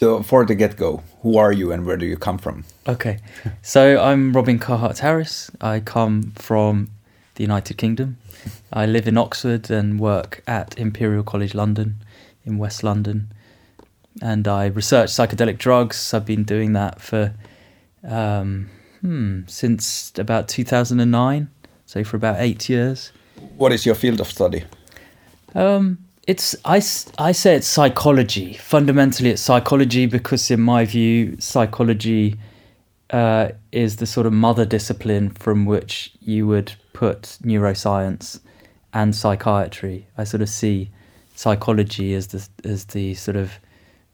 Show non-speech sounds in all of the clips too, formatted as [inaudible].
the, for the get go, who are you and where do you come from? Okay, [laughs] so I'm Robin Carhart Harris. I come from the United Kingdom. I live in Oxford and work at Imperial College London in West London. And I research psychedelic drugs. I've been doing that for um, hmm, since about 2009, so for about eight years. What is your field of study? Um, it's I, I say it's psychology. Fundamentally, it's psychology because, in my view, psychology uh, is the sort of mother discipline from which you would put neuroscience and psychiatry. I sort of see psychology as the as the sort of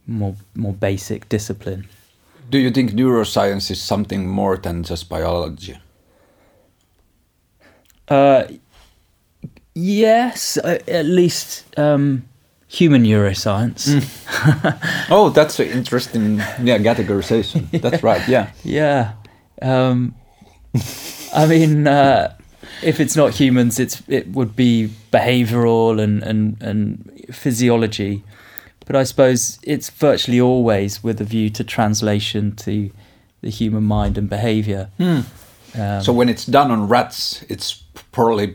more more basic discipline. Do you think neuroscience is something more than just biology? Uh, yes, at least um, human neuroscience. [laughs] Oh, that's an interesting yeah categorization. That's right. Yeah. [laughs] Yeah. Um, I mean, uh, if it's not humans, it's it would be behavioural and, and, and physiology. But I suppose it's virtually always with a view to translation to the human mind and behaviour. Um, So when it's done on rats, it's purely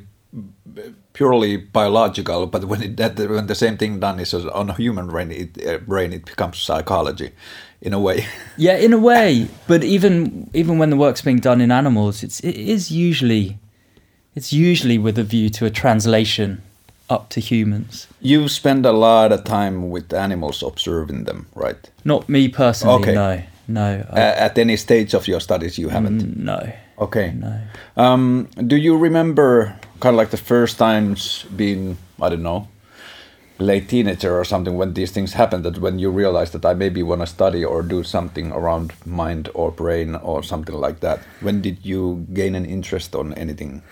purely biological. But when it that when the same thing done is on a human brain, it uh, brain it becomes psychology, in a way. [laughs] Yeah, in a way, but even even when the work's being done in animals, it's it is usually it's usually with a view to a translation up to humans. you spend a lot of time with animals, observing them, right? Not me personally. Okay. No, no, I- Uh, at any stage of your studies, you haven't. no, Okay. no. Um, do you remember kind of like the first times being, I don't know, late teenager or something when these things happen that when you realize that I maybe want to study or do something around mind or brain or something like that? When did you gain an interest on anything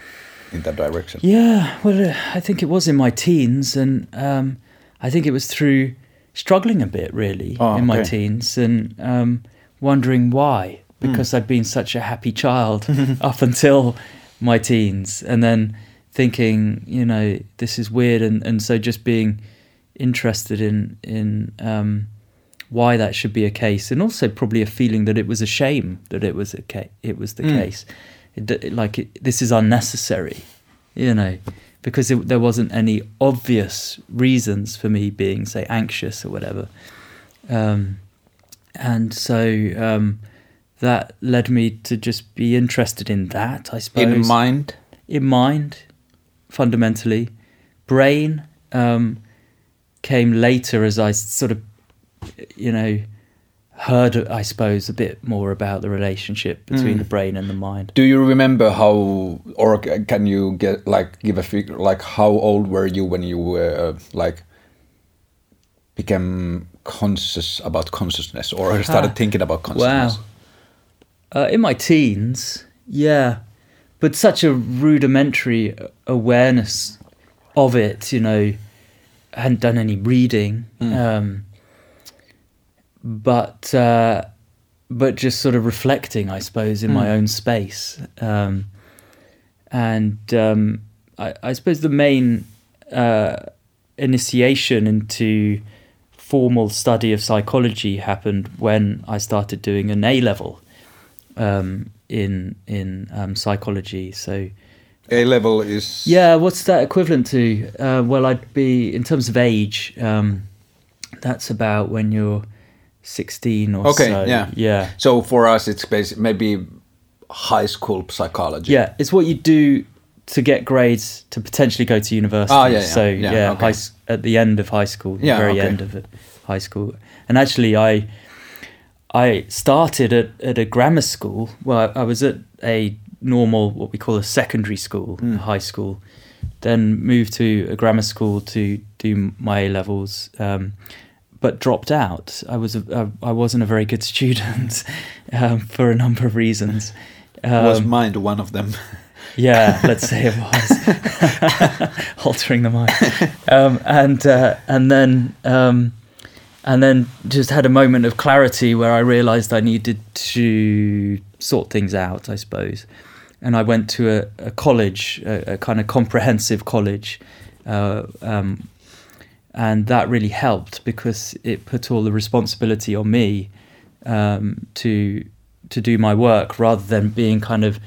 in that direction? Yeah, well, uh, I think it was in my teens, and um, I think it was through struggling a bit, really, Oh, in my okay. teens, and um, wondering why, because I'd been such a happy child [laughs] up until my teens, and then thinking, you know, this is weird, and, and so just being interested in in um, why that should be a case, and also probably a feeling that it was a shame that it was a ca- it was the case, it, d- like it, this is unnecessary, you know, because it, there wasn't any obvious reasons for me being say anxious or whatever, um, and so um, that led me to just be interested in that. I suppose In mind? in mind, fundamentally. Brain um, came later as I sort of, you know, heard, I suppose, a bit more about the relationship between the brain and the mind. Do you remember how, or can you get like give a figure, like how old were you when you were uh, like became conscious about consciousness or started thinking about consciousness? Wow. Uh, in my teens, yeah, but such a rudimentary awareness of it, you know, I hadn't done any reading, um, but uh, but just sort of reflecting, I suppose, in my own space, um, and um, I, I suppose the main uh, initiation into formal study of psychology happened when I started doing an A level um, in in um, psychology. So A level is yeah, what's that equivalent to? Uh, well, I'd be in terms of age. Um, that's about when you're sixteen or Okay, so. yeah. yeah, So for us, it's basic, maybe high school psychology. yeah. It's what you do to get grades to potentially go to university. Ah, yeah, yeah, So yeah, yeah, okay. high, at the end of high school, the Yeah, very okay. end of high school. And actually, I I started at, at a grammar school. Well, I, was at a normal, what we call a secondary school, Hmm. high school. Then moved to a grammar school to do my A levels, um, but dropped out. I was a, I, I wasn't a very good [laughs] student um, for a number of reasons. [laughs] Um, Was mind one of them? [laughs] yeah, let's say it was altering the mind, um, and uh, and then um, and then just had a moment of clarity where I realised I needed to sort things out, I suppose, and I went to a, a college, a, a kind of comprehensive college, uh, um, and that really helped because it put all the responsibility on me um, to to do my work rather than being kind of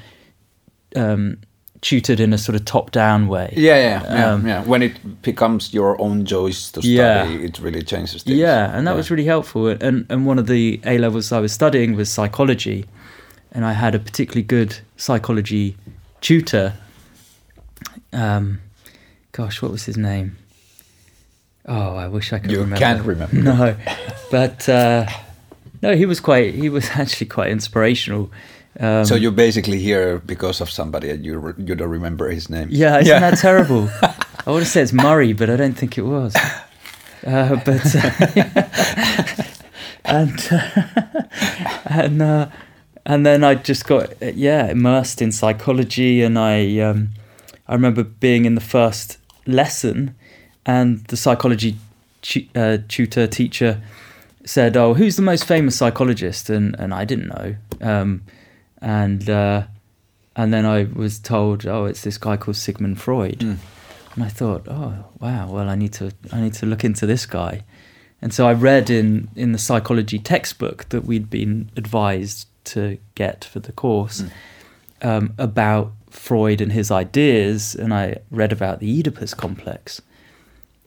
um, tutored in a sort of top down way. Yeah, yeah, yeah, Um, yeah. When it becomes your own choice to study, Yeah. it really changes things. Yeah, and that Yeah. was really helpful. And and one of the A levels I was studying was psychology, and I had a particularly good psychology tutor. Um, gosh, what was his name? Oh, I wish I could You remember. can't remember. [laughs] No, but uh, no, he was quite. He was [laughs] actually quite inspirational. Um, so you're basically here because of somebody and you re- you don't remember his name. Yeah, isn't that terrible? [laughs] I would have said it's Murray, but I don't think it was. Uh, but uh, [laughs] and uh, [laughs] and uh, and then I just got yeah immersed in psychology, and I um, I remember being in the first lesson, and the psychology tu- uh, tutor teacher said, "Oh, who's the most famous psychologist?" and and I didn't know, um, and. Uh, and then I was told, "Oh, it's this guy called Sigmund Freud," Mm. and I thought, "Oh, wow. Well, I need to I need to look into this guy." And so I read in in the psychology textbook that we'd been advised to get for the course um, about Freud and his ideas, and I read about the Oedipus complex.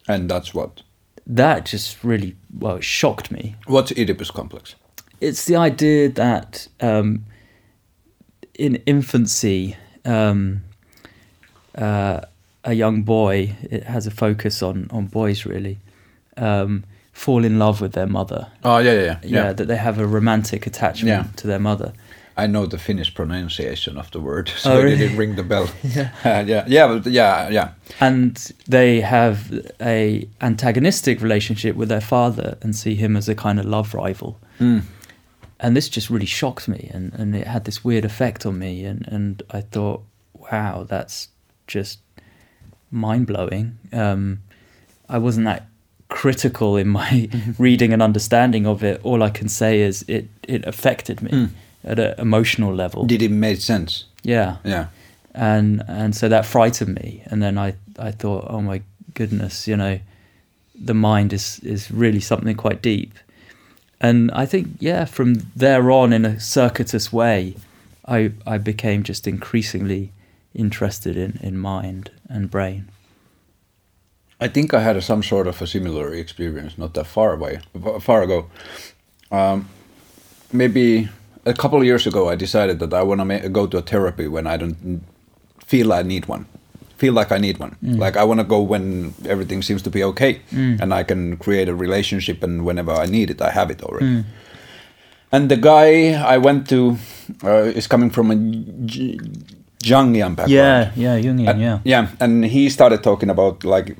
And that's what. That just really well it shocked me. What's Oedipus complex? it's the idea that um, in infancy, um, uh, a young boy, it has a focus on, on boys really, um, fall in love with their mother. Oh yeah, yeah, yeah. Yeah, that they have a romantic attachment Yeah. to their mother. I know the Finnish pronunciation of the word, [laughs] so Oh, it didn't ring the bell. [laughs] yeah, [laughs] yeah, yeah, but yeah, yeah. And they have a antagonistic relationship with their father and see him as a kind of love rival. Mm. And this just really shocked me and, and it had this weird effect on me and, and I thought, wow, that's just mind blowing. Um, I wasn't that critical in my [laughs] [laughs] reading and understanding of it. All I can say is it, it affected me Mm. at an emotional level. Did it make sense? yeah. Yeah. And and so that frightened me. And then I, I thought, oh my goodness, you know, the mind is, is really something quite deep. And I think, yeah, from there on, in a circuitous way, I I became just increasingly interested in, in mind and brain. I think I had a, some sort of a similar experience not that far away, far ago. Um, maybe a couple years ago, I decided that I want to go to a therapy when I don't feel I need one. Feel like I need one. Mm. Like I want to go when everything seems to be okay, mm. and I can create a relationship, and whenever I need it, I have it already. Mm. And the guy I went to uh, is coming from a J- Jungian background. Yeah, yeah, Jungian, And- yeah. yeah, and he started talking about like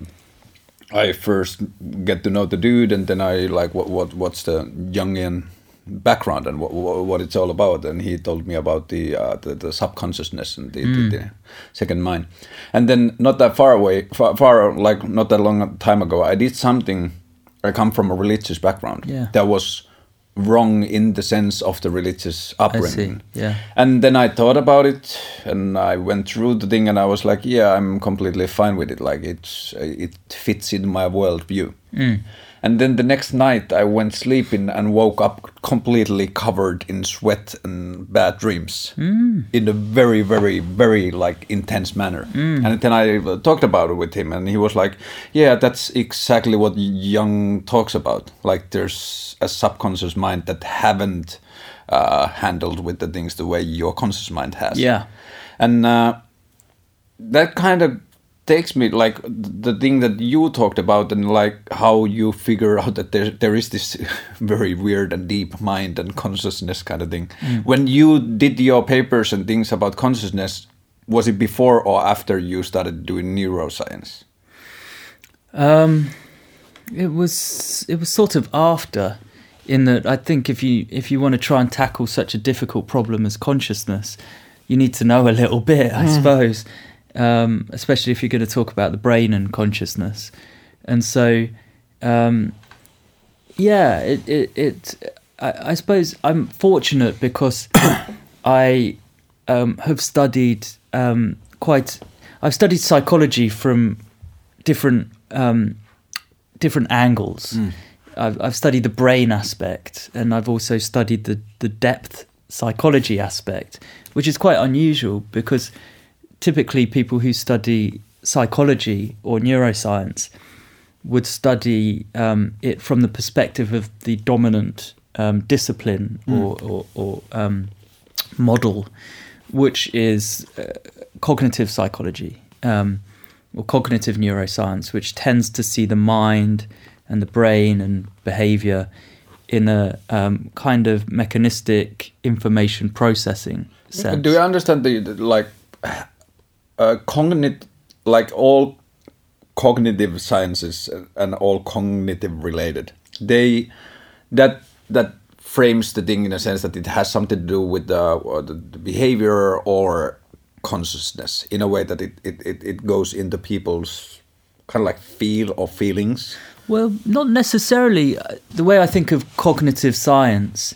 I first get to know the dude, and then I like what what what's the Jungian background and what what, it's all about. And he told me about the uh, the, the subconsciousness and the, the, the second mind. And then not that far away, far, far like not that long time ago, I did something. I come from a religious background. Yeah. that was wrong in the sense of the religious upbringing. yeah. And then I thought about it, and I went through the thing, and I was like, "Yeah, I'm completely fine with it. Like it's it fits in my worldview." And then the next night, I went sleeping and woke up completely covered in sweat and bad dreams in a very, very, very like intense manner. And then I uh, talked about it with him, and he was like, "Yeah, that's exactly what Jung talks about. Like there's a subconscious mind that haven't." uh, handled with the things the way your conscious mind has. Yeah. And uh, that kind of takes me like the thing that you talked about and like how you figure out that there there is this [laughs] very weird and deep mind and consciousness kind of thing. When you did your papers and things about consciousness, was it before or after you started doing neuroscience? Um, it was it was sort of after, in that I think if you if you want to try and tackle such a difficult problem as consciousness, you need to know a little bit, I suppose, um, especially if you're going to talk about the brain and consciousness, and so, um, yeah, it it, it I, I suppose I'm fortunate because [coughs] I um, have studied um, quite. I've studied psychology from different um, different angles. I've, I've studied the brain aspect, and I've also studied the the depth psychology aspect, which is quite unusual because typically people who study psychology or neuroscience would study um, it from the perspective of the dominant um, discipline or, or, or um, model, which is uh, cognitive psychology um, or cognitive neuroscience, which tends to see the mind and the brain and behavior in a um, kind of mechanistic information processing sense. Do you understand the, like uh, like all cognitive sciences and all cognitive related? They that that frames the thing in a sense that it has something to do with the, the, the behavior or consciousness in a way that it, it, it, it goes into people's kind of like feel or feelings. Well, not necessarily. The way I think of cognitive science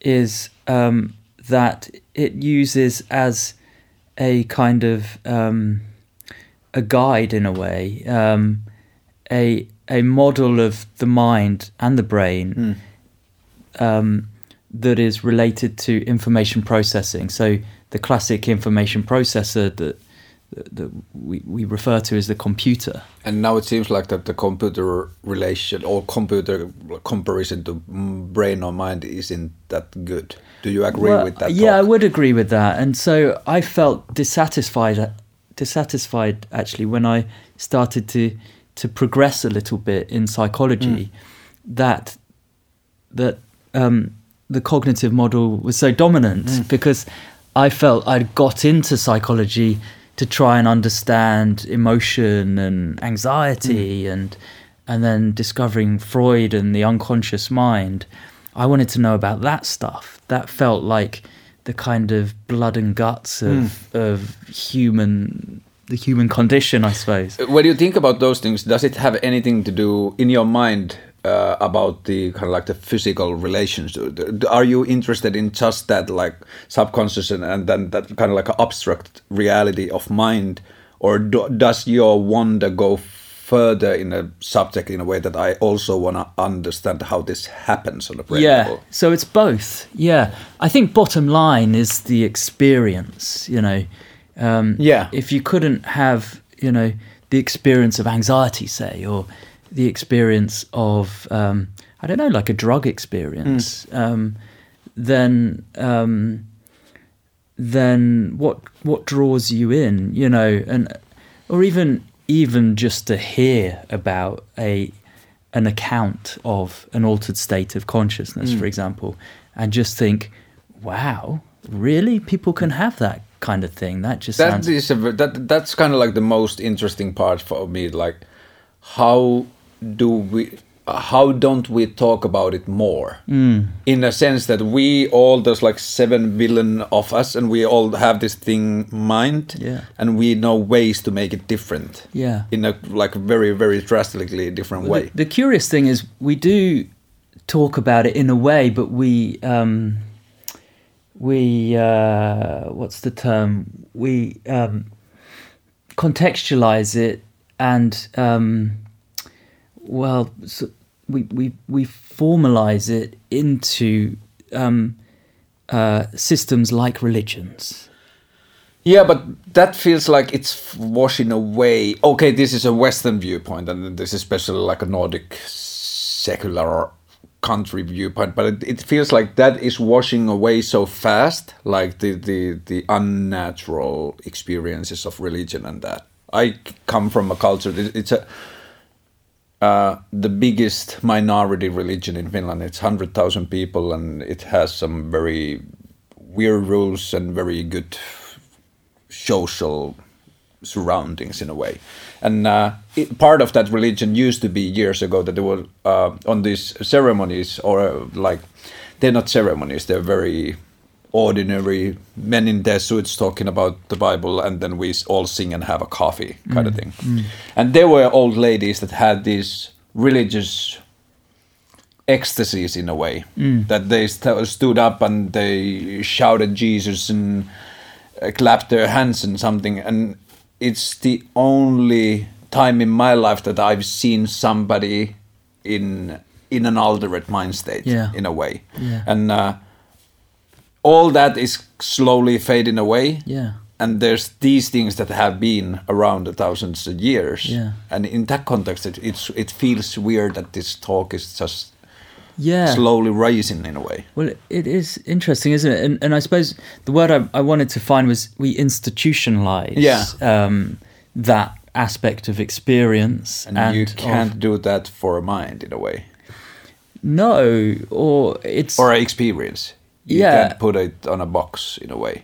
is um, that it uses as a kind of um, a guide in a way, um, a a model of the mind and the brain um, that is related to information processing. So the classic information processor that that, we, we refer to as the computer. And now it seems like that the computer relation or computer comparison to mm, brain or mind isn't that good. Do you agree Well, with that? Yeah, I would agree with that. And so I felt dissatisfied, dissatisfied actually when I started to to progress a little bit in psychology. That that um, the cognitive model was so dominant because I felt I'd got into psychology to try and understand emotion and anxiety mm. and and then discovering Freud and the unconscious mind. I wanted to know about that stuff. That felt like the kind of blood and guts of mm. of human the human condition, I suppose. When you think about those things, does it have anything to do in your mind uh, about the kind of like the physical relations? Are you interested in just that, like subconscious and, and then that kind of like abstract reality of mind, or do, does your wonder go further in a subject in a way that I also want to understand how this happens on a brain yeah level? so it's both yeah i think bottom line is the experience you know um, Yeah. if you couldn't have you know the experience of anxiety say or the experience of um, i don't know like a drug experience um, then um, then what what draws you in you know and or even even just to hear about a an account of an altered state of consciousness for example and just think wow really? People can have that kind of thing. That just That sounds is a, that that's kind of like the most interesting part for me. Like, how do we? How don't we talk about it more? Mm. In a sense that we all there's like seven billion of us, and we all have this thing mind, Yeah. and we know ways to make it different. Yeah. in a like very very drastically different way. The, the curious thing is, we do talk about it in a way, but we um, we uh, what's the term? We um, contextualize it, and um, well, so we we we formalize it into um, uh, systems like religions. Yeah, but that feels like it's washing away. Okay, this is a Western viewpoint, and this is especially like a Nordic secular country viewpoint. But it, it feels like that is washing away so fast, like the the the unnatural experiences of religion and that. I come from a culture. it- It's a uh, the biggest minority religion in Finland. It's hundred thousand people, and it has some very weird rules and very good social surroundings in a way. And uh, it, part of that religion used to be years ago that they were uh, on these ceremonies, or uh, like they're not ceremonies, they're very ordinary men in their suits talking about the Bible, and then we all sing and have a coffee kind of thing. And there were old ladies that had these religious ecstasies in a way that they st- stood up and they shouted Jesus and uh, clapped their hands and something and it's the only time in my life that I've seen somebody in in an altered mind state Yeah. in a way, Yeah. and uh, all that is slowly fading away. Yeah. And there's these things that have been around thousands of years, Yeah. and in that context, it, it's it feels weird that this talk is just Yeah. slowly rising in a way. Well, it is interesting, isn't it? And, and I suppose the word I, I wanted to find was we institutionalize Yeah. um, that aspect of experience. And, you can't do that for a mind in a way, no, or it's. or an experience. You Yeah. can't put it on a box in a way.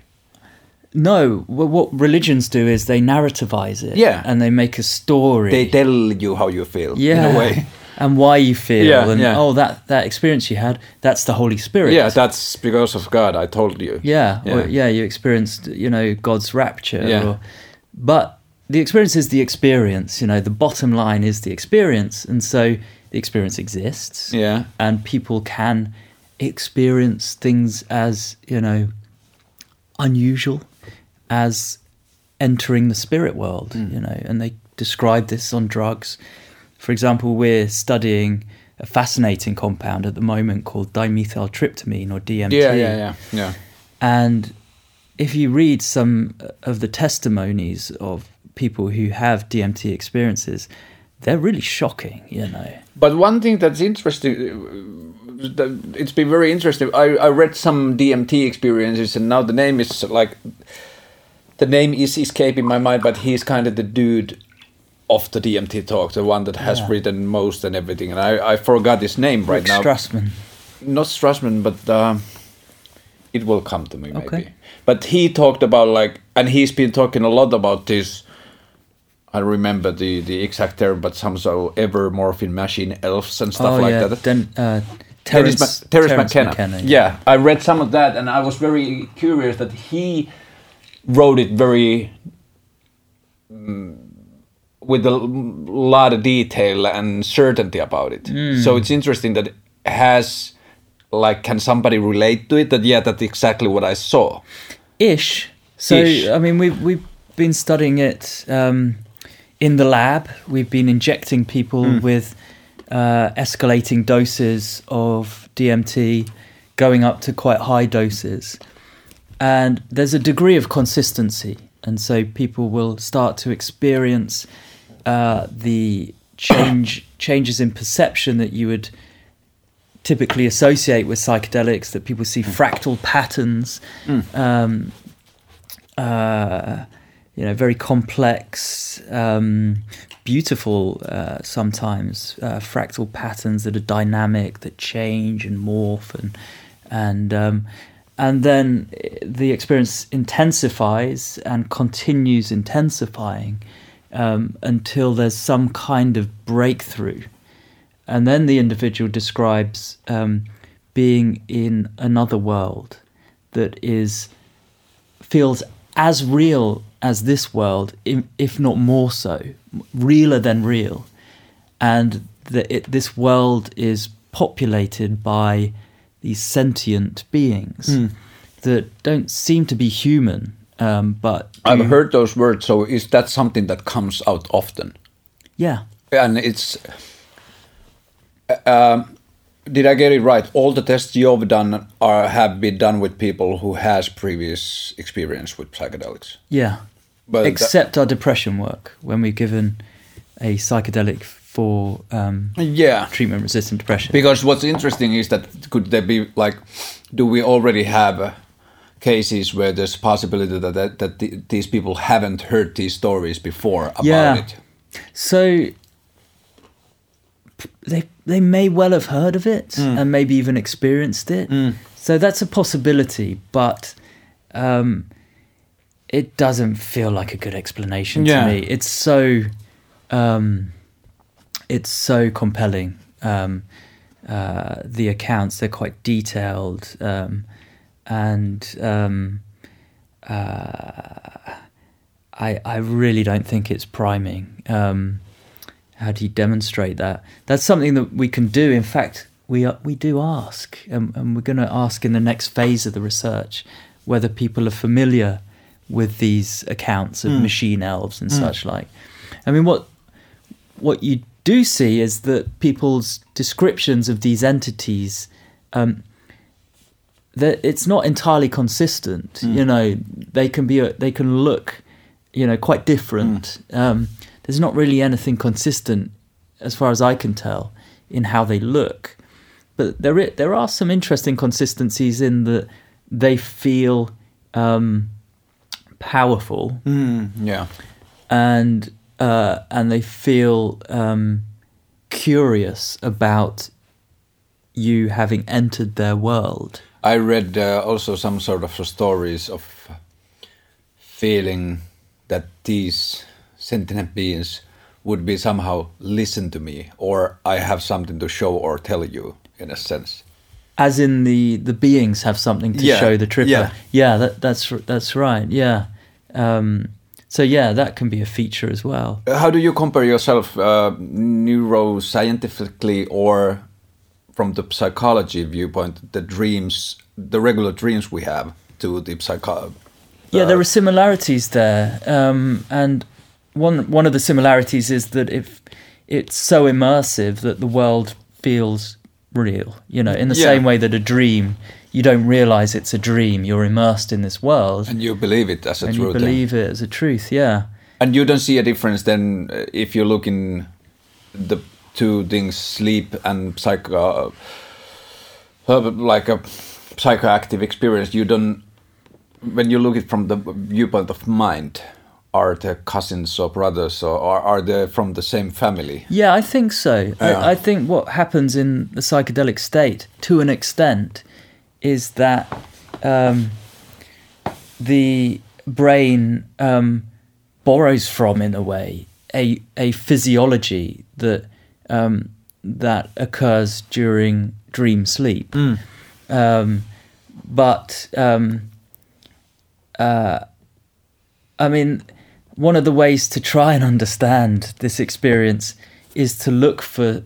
no, well, what religions do is they narrativize it. Yeah. And they make a story. They tell you how you feel yeah. in a way. [laughs] And why you feel. Yeah, and yeah. oh, that, that experience you had, that's the Holy Spirit. Yeah, that's because of God. I told you. Yeah, Yeah. Or, yeah, you experienced, you know, God's rapture. Yeah. Or, but the experience is the experience. You know, the bottom line is the experience, and so the experience exists. Yeah. and people can experience things as you know unusual as entering the spirit world. Mm. You know, and they describe this on drugs. For example, we're studying a fascinating compound at the moment called dimethyltryptamine or DMT. Yeah, yeah, yeah, yeah. And if you read some of the testimonies of people who have DMT experiences, they're really shocking, you know. But one thing that's interesting, it's been very interesting. I, I read some DMT experiences, and now the name is like the name is escaping my mind. But he's kind of the dude of the DMT talk, the one that has Yeah. written most and everything. And I, I forgot his name right Rick now. Strassman. not Strassman, but uh, it will come to me maybe. Okay. But he talked about like, and he's been talking a lot about this. I remember the the exact term, but some so ever morphing machine elves and stuff oh, like yeah. that. Den, uh, Terence, Terence, Terence Terence McKenna. yeah. I read some of that, and I was very curious that he wrote it very mm, with a lot of detail and certainty about it. Mm. So it's interesting that it has like can somebody relate to it? That yeah, that's exactly what I saw. Ish. So Ish. I mean, we've we've been studying it um, in the lab. We've been injecting people Hmm. with uh, escalating doses of DMT, going up to quite high doses, and there's a degree of consistency, and so people will start to experience uh, the change changes in perception that you would typically associate with psychedelics that people see fractal patterns um, uh, you know very complex um, beautiful uh, sometimes uh, fractal patterns that are dynamic that change and morph and and um, and then the experience intensifies and continues intensifying um, until there's some kind of breakthrough. And then the individual describes um, being in another world that is feels as real as this world, if, if not more so, realer than real, and that it, this world is populated by these sentient beings that don't seem to be human, um, but I've heard those words. So is that something that comes out often? yeah, And it's. Um, did I get it right? All the tests you've done are have been done with people who has previous experience with psychedelics. yeah. But that- Except our depression work when we're given a psychedelic for um, Yeah, treatment resistant depression. because what's interesting is that could there be like, do we already have uh, cases where there's possibility that that, that the, these people haven't heard these stories before about Yeah. it? So they they may well have heard of it Hmm. and maybe even experienced it. So that's a possibility, but um, it doesn't feel like a good explanation Yeah. to me. It's so um, it's so compelling. Um, uh, the accounts they're quite detailed um, and um, uh, I I really don't think it's priming. Um, how do you demonstrate that? That's something that we can do. In fact, we are, we do ask, and, and we're going to ask in the next phase of the research whether people are familiar with these accounts of machine elves and such like. I mean, what what you do see is that people's descriptions of these entities, um, that it's not entirely consistent. Mm. You know, they can be a, they can look, you know, quite different. Mm. Um, there's not really anything consistent, as far as I can tell, in how they look. But there there are some interesting consistencies in that they feel um, powerful Mm, yeah. and uh, and they feel um, curious about you having entered their world. I read uh, also some sort of stories of feeling that these sentient beings would be somehow listen to me or I have something to show or tell you in a sense. As in the the beings have something to Yeah, show the tripper. yeah. yeah that, that's that's right. Yeah. Um, so yeah, that can be a feature as well. How do you compare yourself uh, neuroscientifically or from the psychology viewpoint, the dreams, the regular dreams we have to the psycho? Yeah, uh, there are similarities there, um, and one one of the similarities is that if it's so immersive that the world feels real. You know, in the Yeah. same way that a dream, you don't realize it's a dream. You're immersed in this world, And you believe it as a and you truth. then. believe it as a truth. Yeah. And you don't see a difference then uh, if you look in the two things, sleep and psycho, uh, like a psychoactive experience. You don't, when you look it from the viewpoint of mind, are they cousins or brothers or are, are they from the same family? Yeah, I think so. Yeah. I, I think what happens in the psychedelic state, to an extent, is that um, the brain um, borrows from, in a way, a a physiology that um, that occurs during dream sleep. Um, but um, uh, I mean, one of the ways to try and understand this experience is to look for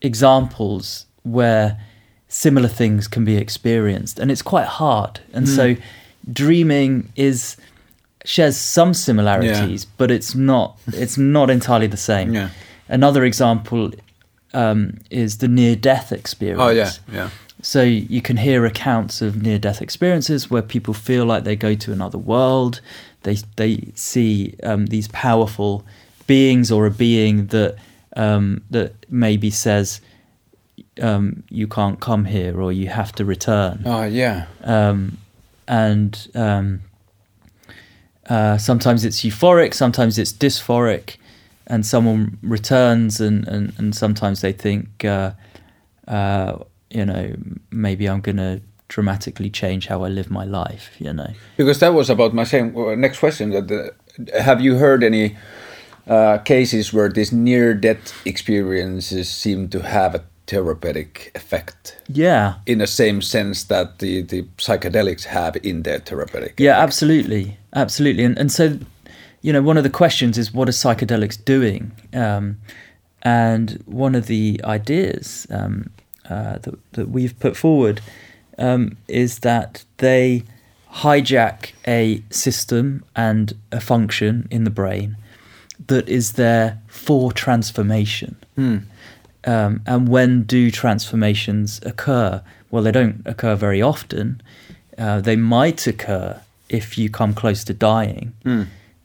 examples where similar things can be experienced, and it's quite hard. And so, dreaming is shares some similarities, but it's not it's not entirely the same. Yeah. Another example um, is the near-death experience. Oh yeah, yeah. So you can hear accounts of near-death experiences where people feel like they go to another world. They they see um, these powerful beings or a being that um, that maybe says um, you can't come here or you have to return. Oh yeah. Um, and um, uh, sometimes it's euphoric, sometimes it's dysphoric, and someone returns, and, and, and sometimes they think, uh, uh, you know, maybe I'm going to dramatically change how I live my life, you know. Because that was about my same uh, next question. That uh, have you heard any uh, cases where these near-death experiences seem to have a therapeutic effect Yeah, in the same sense that the, the psychedelics have in their therapeutic? yeah, effect? absolutely, absolutely. And and so, you know, one of the questions is what are psychedelics doing? Um, and one of the ideas um, uh, that that we've put forward um, is that they hijack a system and a function in the brain that is there for transformation. Um, and when do transformations occur? Well, they don't occur very often. Uh, they might occur if you come close to dying,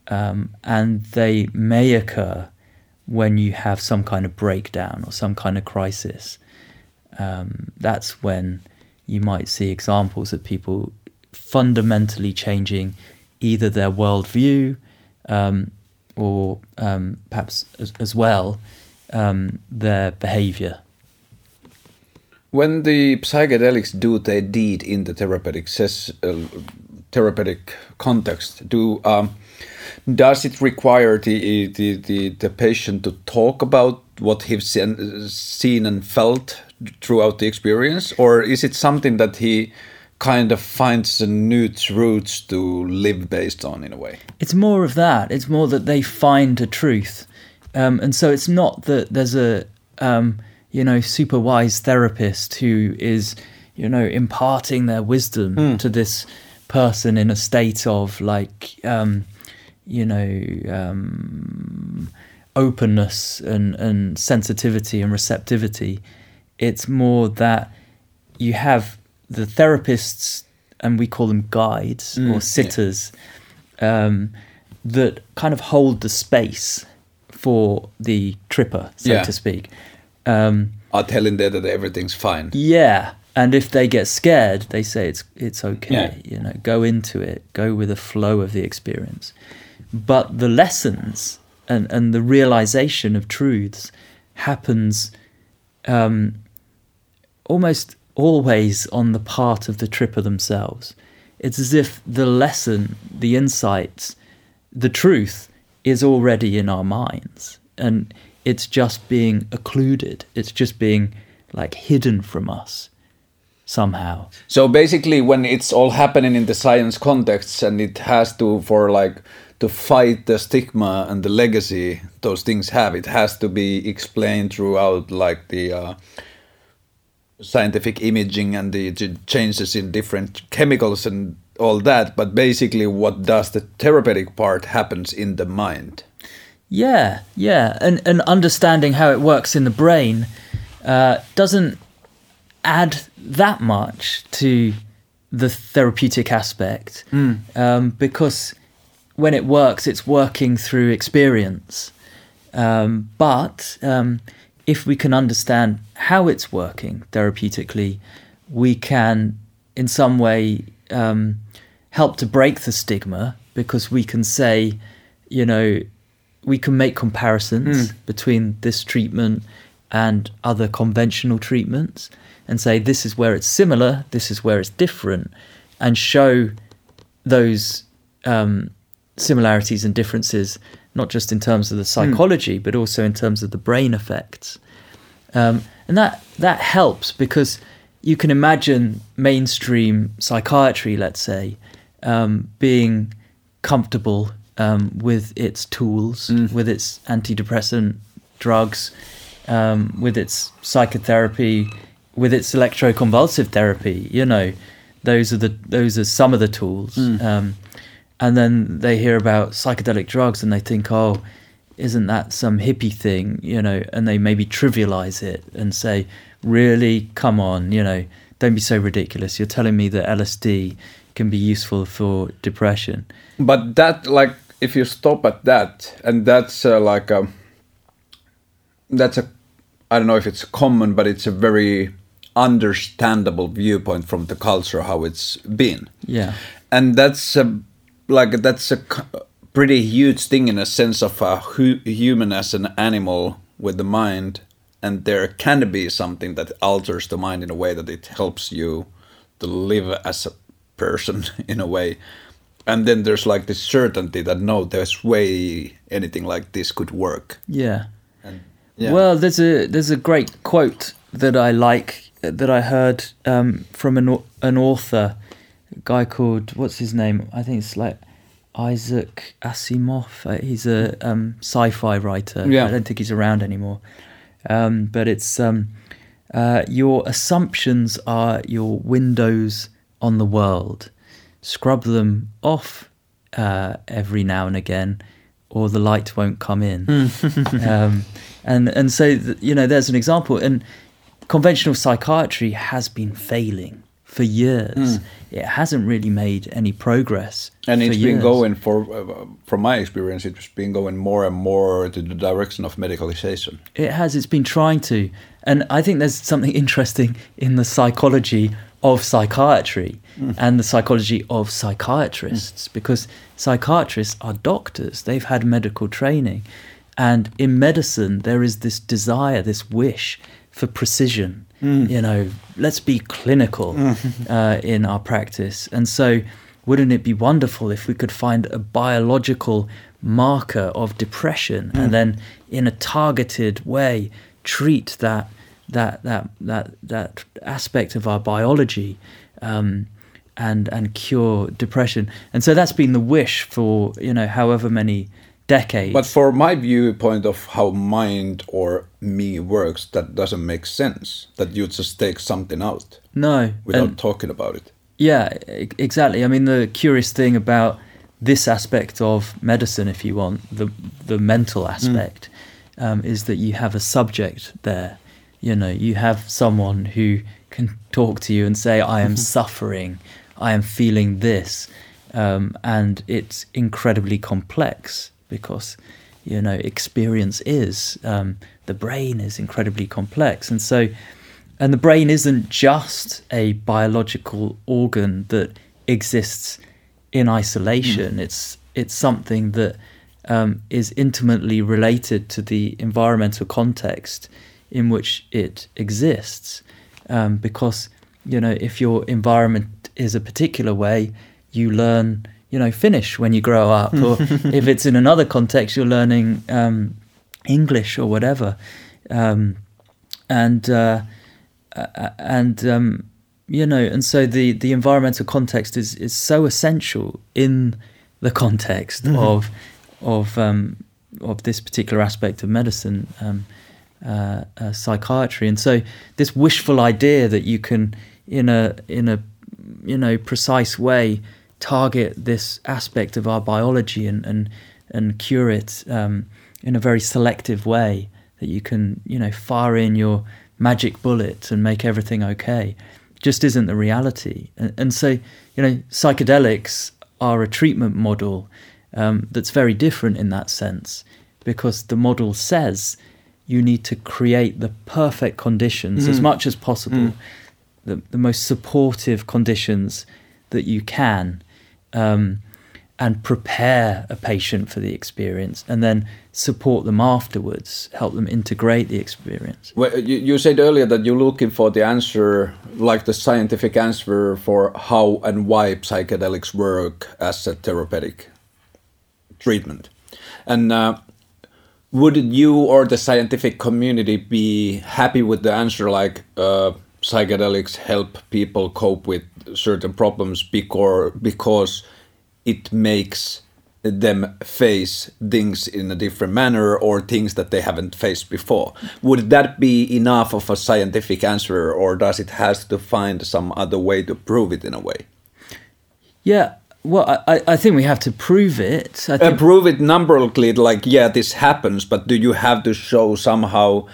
um, and they may occur when you have some kind of breakdown or some kind of crisis. Um, that's when you might see examples of people fundamentally changing either their worldview um, or um, perhaps as, as well um, their behavior. When the psychedelics do their deed in the therapeutic ses- uh, therapeutic context, do um, does it require the, the the the patient to talk about what he's seen, seen and felt throughout the experience, or is it something that he kind of finds a new truths to live based on in a way? It's more of that. It's more that they find a truth, um, and so it's not that there's a um, you know super wise therapist who is you know imparting their wisdom to this person in a state of like um, you know um, openness and, and sensitivity and receptivity. It's more that you have the therapists, and we call them guides Mm, or sitters, um, that kind of hold the space for the tripper, so Yeah. to speak. Um, Are telling them that everything's fine. yeah, and if they get scared, they say it's it's okay. Yeah. You know, go into it, go with the flow of the experience. But the lessons and and the realization of truths happens um, almost always on the part of the tripper themselves. It's as if the lesson, the insights, the truth is already in our minds, and it's just being occluded. It's just being like hidden from us somehow. So basically, when it's all happening in the science context, and it has to for like to fight the stigma and the legacy those things have, it has to be explained throughout like the uh, scientific imaging and the changes in different chemicals and all that. But basically, what does the therapeutic part happens in the mind. Yeah, yeah, and and understanding how it works in the brain uh, doesn't add that much to the therapeutic aspect um, because when it works, it's working through experience. Um, but um, if we can understand how it's working therapeutically, we can, in some way, um, help to break the stigma because we can say, you know, we can make comparisons between this treatment and other conventional treatments and say this is where it's similar, this is where it's different, and show those um, similarities and differences, not just in terms of the psychology, but also in terms of the brain effects. Um, and that that helps because you can imagine mainstream psychiatry, let's say, um, being comfortable um, with its tools, with its antidepressant drugs, um, with its psychotherapy, with its electroconvulsive therapy. You know, those are the those are some of the tools. Um, and then they hear about psychedelic drugs and they think, oh, isn't that some hippie thing? You know, and they maybe trivialize it and say, really, come on, you know, don't be so ridiculous. You're telling me that LSD can be useful for depression. But that, like, if you stop at that, and that's uh, like a, that's a, I don't know if it's common, but it's a very understandable viewpoint from the culture how it's been, Yeah. and that's a, like that's a pretty huge thing in a sense of a hu- human as an animal with the mind, and there can be something that alters the mind in a way that it helps you to live as a person [laughs] in a way and then there's like this certainty that no there's way anything like this could work Yeah. and yeah. Well, there's a there's a great quote that I like that I heard um, from an an author, guy called what's his name? I think it's like Isaac Asimov. Uh, he's a um, sci-fi writer. Yeah. I don't think he's around anymore. Um, but it's um, uh, your assumptions are your windows on the world. Scrub them off uh, every now and again, or the light won't come in. [laughs] um, and and so th- you know, there's an example. And conventional psychiatry has been failing for years. It hasn't really made any progress. and it's been going for uh, from my experience it's been going more and more to the direction of medicalization It has. It's been trying to, and I think there's something interesting in the psychology of psychiatry and the psychology of psychiatrists because psychiatrists are doctors. They've had medical training, and in medicine there is this desire, this wish for precision. You know, let's be clinical uh, in our practice, and so wouldn't it be wonderful if we could find a biological marker of depression and then in a targeted way treat that that that that that aspect of our biology um, and and cure depression. And so that's been the wish for you know however many decades. But for my viewpoint of how mind or me works that doesn't make sense that you just take something out no without and- talking about it. Yeah, exactly. I mean, the curious thing about this aspect of medicine, if you want, the the mental aspect, um, is that you have a subject there. You know, you have someone who can talk to you and say, "I am [laughs] suffering, I am feeling this," um, and it's incredibly complex because you know experience is um, the brain is incredibly complex, and so and the brain isn't just a biological organ that exists in isolation. It's it's something that um, is intimately related to the environmental context in which it exists. Um, because you know, if your environment is a particular way, you learn you know Finnish when you grow up, or [laughs] if it's in another context, you're learning um, English or whatever. Um, and uh, uh, and um, you know, and so the the environmental context is is so essential in the context Mm-hmm. of of um, of this particular aspect of medicine, um, uh, uh, psychiatry, and so this wishful idea that you can in a in a you know precise way target this aspect of our biology and and and cure it um, in a very selective way that you can you know fire in your magic bullet and make everything okay. Just isn't the reality. And, and so you know psychedelics are a treatment model um, that's very different in that sense because the model says you need to create the perfect conditions as much as possible the, the most supportive conditions that you can um, and prepare a patient for the experience and then support them afterwards help them integrate the experience Well, you, you said earlier that you're looking for the answer, like the scientific answer for how and why psychedelics work as a therapeutic treatment. And uh, would you or the scientific community be happy with the answer like uh, psychedelics help people cope with certain problems because, because it makes them face things in a different manner or things that they haven't faced before. Would that be enough of a scientific answer or does it has to find some other way to prove it in a way? yeah well i, I think we have to prove it i Uh, prove it numerically, like, yeah, this happens, but do you have to show somehow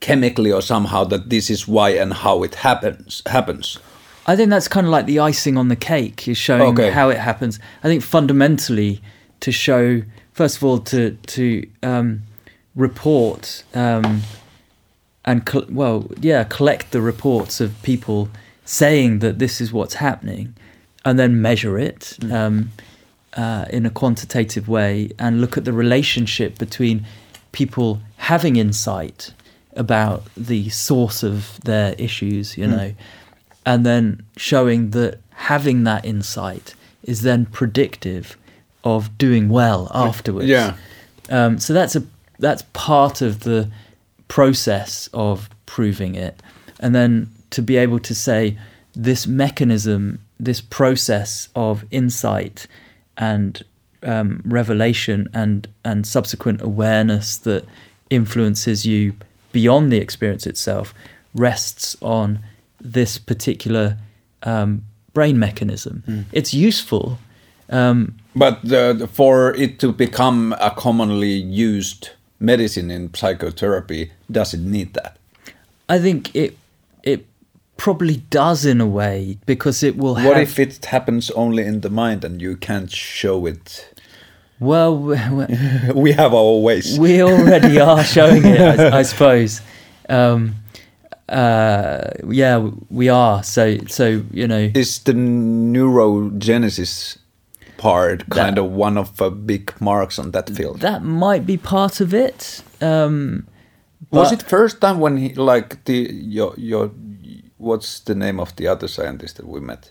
chemically or somehow that this is why and how it happens happens? I think that's kind of like the icing on the cake is showing Okay. how it happens. I think fundamentally to show, first of all, to to um, report um, and well, yeah, collect the reports of people saying that this is what's happening, and then measure it um, uh, in a quantitative way and look at the relationship between people having insight about the source of their issues, you know, and then showing that having that insight is then predictive of doing well afterwards. Yeah. Um, so that's a that's part of the process of proving it, and then to be able to say this mechanism, this process of insight and um, revelation and and subsequent awareness that influences you beyond the experience itself rests on this particular um, brain mechanism. It's useful. Um, But the, for it to become a commonly used medicine in psychotherapy, does it need that? I think it it probably does in a way because it will What have. if it happens only in the mind and you can't show it? well, we- we- [laughs] we have our ways. we already are showing it, I, I [laughs] suppose. Um, uh, yeah, we are. So so you know. Is the neurogenesis part kind That- of one of the big marks on that field? That might be part of it. Um, Was it first time when he like the your your what's the name of the other scientist that we met?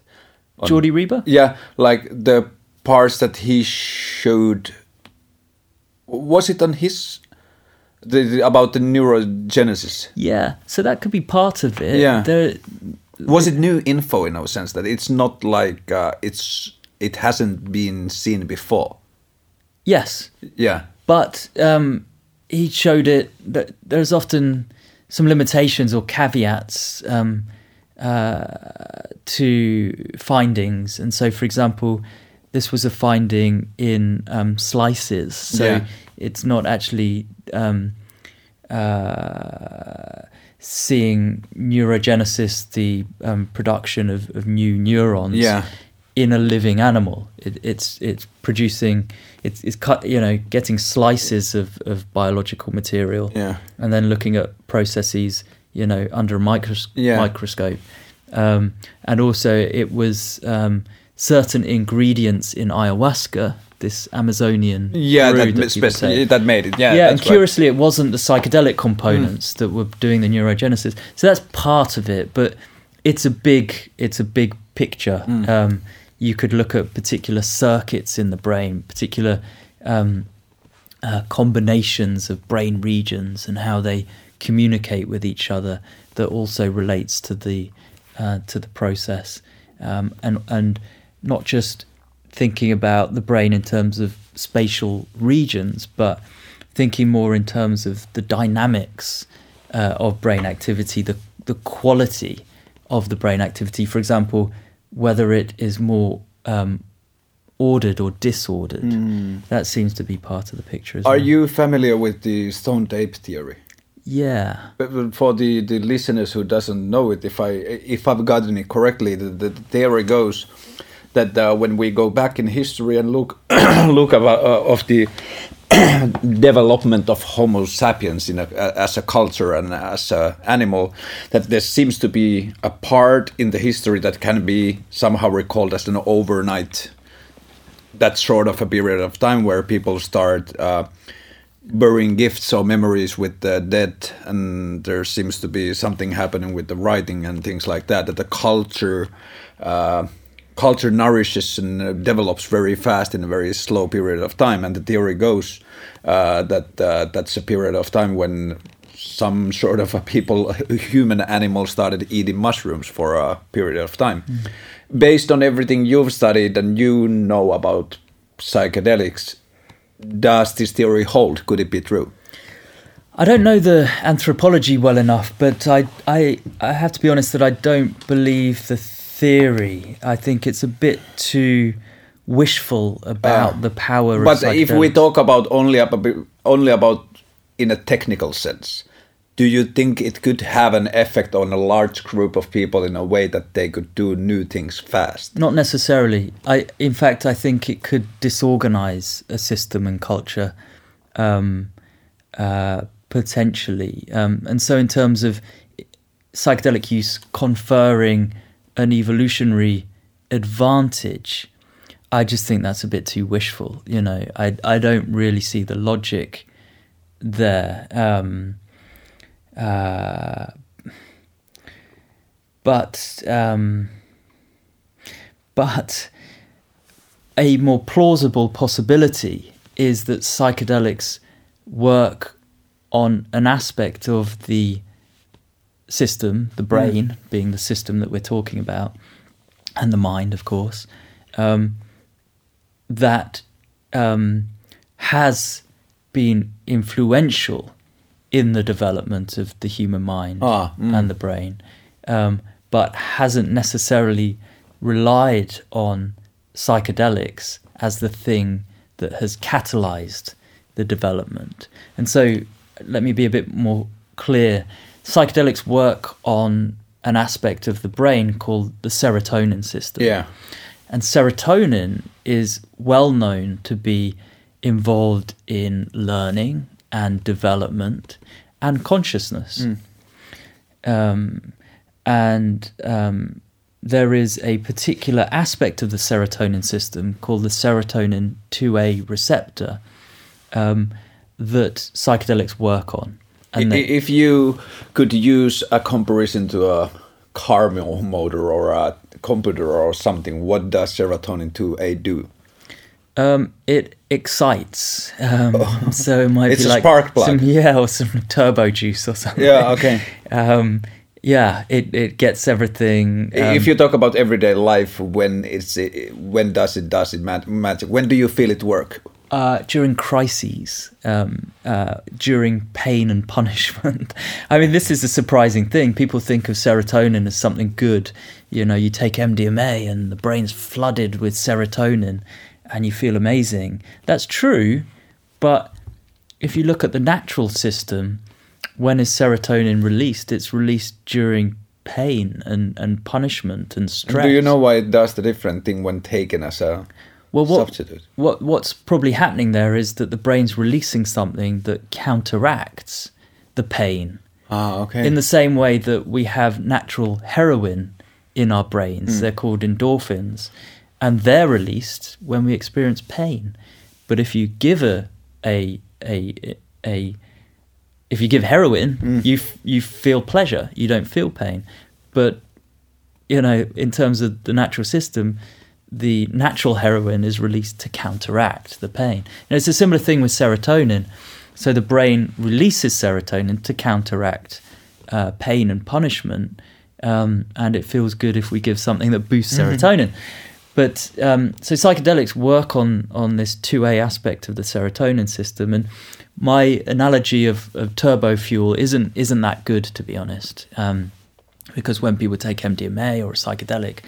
On- Jordi Riba? Yeah, like the parts that he showed. Was it on his the, about the neurogenesis? Yeah, so that could be part of it. Yeah. There, Was it new info in a sense that it's not like uh, it's it hasn't been seen before? yes, Yeah. but um, he showed it that there's often some limitations or caveats um, uh, to findings, and so, for example, this was a finding in um, slices, so Yeah. It's not actually um, uh, seeing neurogenesis, the um, production of, of new neurons, Yeah. in a living animal. It, it's it's producing, it's it's cut, you know, getting slices of, of biological material, Yeah. and then looking at processes, you know, under a micros- Yeah. microscope. Um, and also, it was um, certain ingredients in ayahuasca, this Amazonian Yeah, that, that, that made it. Yeah, Yeah, and that's right. curiously, it wasn't the psychedelic components that were doing the neurogenesis. So that's part of it, but it's a big, it's a big picture. Mm. Um, you could look at particular circuits in the brain, particular um, uh, combinations of brain regions, and how they communicate with each other. That also relates to the uh, to the process, um, and and not just thinking about the brain in terms of spatial regions, but thinking more in terms of the dynamics uh, of brain activity, the the quality of the brain activity. For example, whether it is more um, ordered or disordered. That seems to be part of the picture as Mm. Are well. you familiar with the stoned ape theory? Yeah. But but for the, the listeners who doesn't know it, if I if I've gotten it correctly, the, the theory goes that uh, when we go back in history and look [clears throat] look about uh, of the [clears throat] development of Homo sapiens in a, as a culture and as an animal, that there seems to be a part in the history that can be somehow recalled as an overnight. That sort of a period of time where people start. Uh, burying gifts or memories with the dead and there seems to be something happening with the writing and things like that that the culture uh, culture nourishes and uh, develops very fast in a very slow period of time and the theory goes uh, that uh, that's a period of time when some sort of a people [laughs] human animal started eating mushrooms for a period of time based on everything you've studied and you know about psychedelics does this theory hold? Could it be true? I don't know the anthropology well enough, but I, I, I have to be honest that I don't believe the theory. I think it's a bit too wishful about Ah. the power. But if we talk about only about only about in a technical sense, do you think it could have an effect on a large group of people in a way that they could do new things fast? Not necessarily. I, in fact, I think it could disorganize a system and culture, um, uh, potentially. Um, and so, in terms of psychedelic use conferring an evolutionary advantage, I just think that's a bit too wishful. You know, I I don't really see the logic there. Um, uh, but um, but a more plausible possibility is that psychedelics work on an aspect of the system, the brain being the system that we're talking about, and the mind, of course, um, that um, has been influential in the development of the human mind Ah, mm. and the brain, um, but hasn't necessarily relied on psychedelics as the thing that has catalyzed the development. And so, let me be a bit more clear. Psychedelics work on an aspect of the brain called the serotonin system. Yeah. And serotonin is well known to be involved in learning and development and consciousness. Um, and um, there is a particular aspect of the serotonin system called the serotonin 2A receptor um, that psychedelics work on. And they- if you could use a comparison to a car motor or a computer or something, what does serotonin 2A do? Um, it excites. Um, [laughs] so it might Oh. It's be a like spark plug. some [laughs] yeah, or some turbo juice or something. Yeah, okay. [laughs] Um, yeah, it, it gets everything. Um, if you talk about everyday life, when it's when does it does it magic? When do you feel it work? Uh, during crises, um, uh, during pain and punishment. [laughs] I mean, this is a surprising thing. People think of serotonin as something good. You know, you take MDMA and the brain's flooded with serotonin and you feel amazing. That's true, but if you look at the natural system, when is serotonin released? It's released during pain and, and punishment and stress. Do you know why it does the different thing when taken as a well, what? What what's probably happening there is that the brain's releasing something that counteracts the pain. Ah, okay. In the same way that we have natural heroin in our brains, Hmm. they're called endorphins, and they're released when we experience pain. But if you give a a a a if you give heroin, Mm. you f- you feel pleasure. You don't feel pain. But you know, in terms of the natural system, the natural heroin is released to counteract the pain. And it's a similar thing with serotonin. So the brain releases serotonin to counteract uh, pain and punishment, um, and it feels good if we give something that boosts serotonin. But um, so psychedelics work on on this two A aspect of the serotonin system, and my analogy of, of turbo fuel isn't isn't that good to be honest, um, because when people take MDMA or a psychedelic,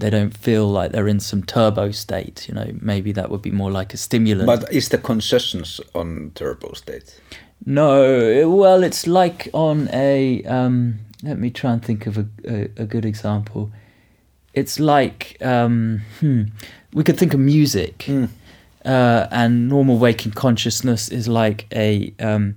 they don't feel like they're in some turbo state. You know, maybe that would be more like a stimulant. But is the concessions on turbo state? No, well, it's like on a. Um, let me try and think of a, a, a good example. It's like um, hmm, we could think of music, uh, and normal waking consciousness is like a um,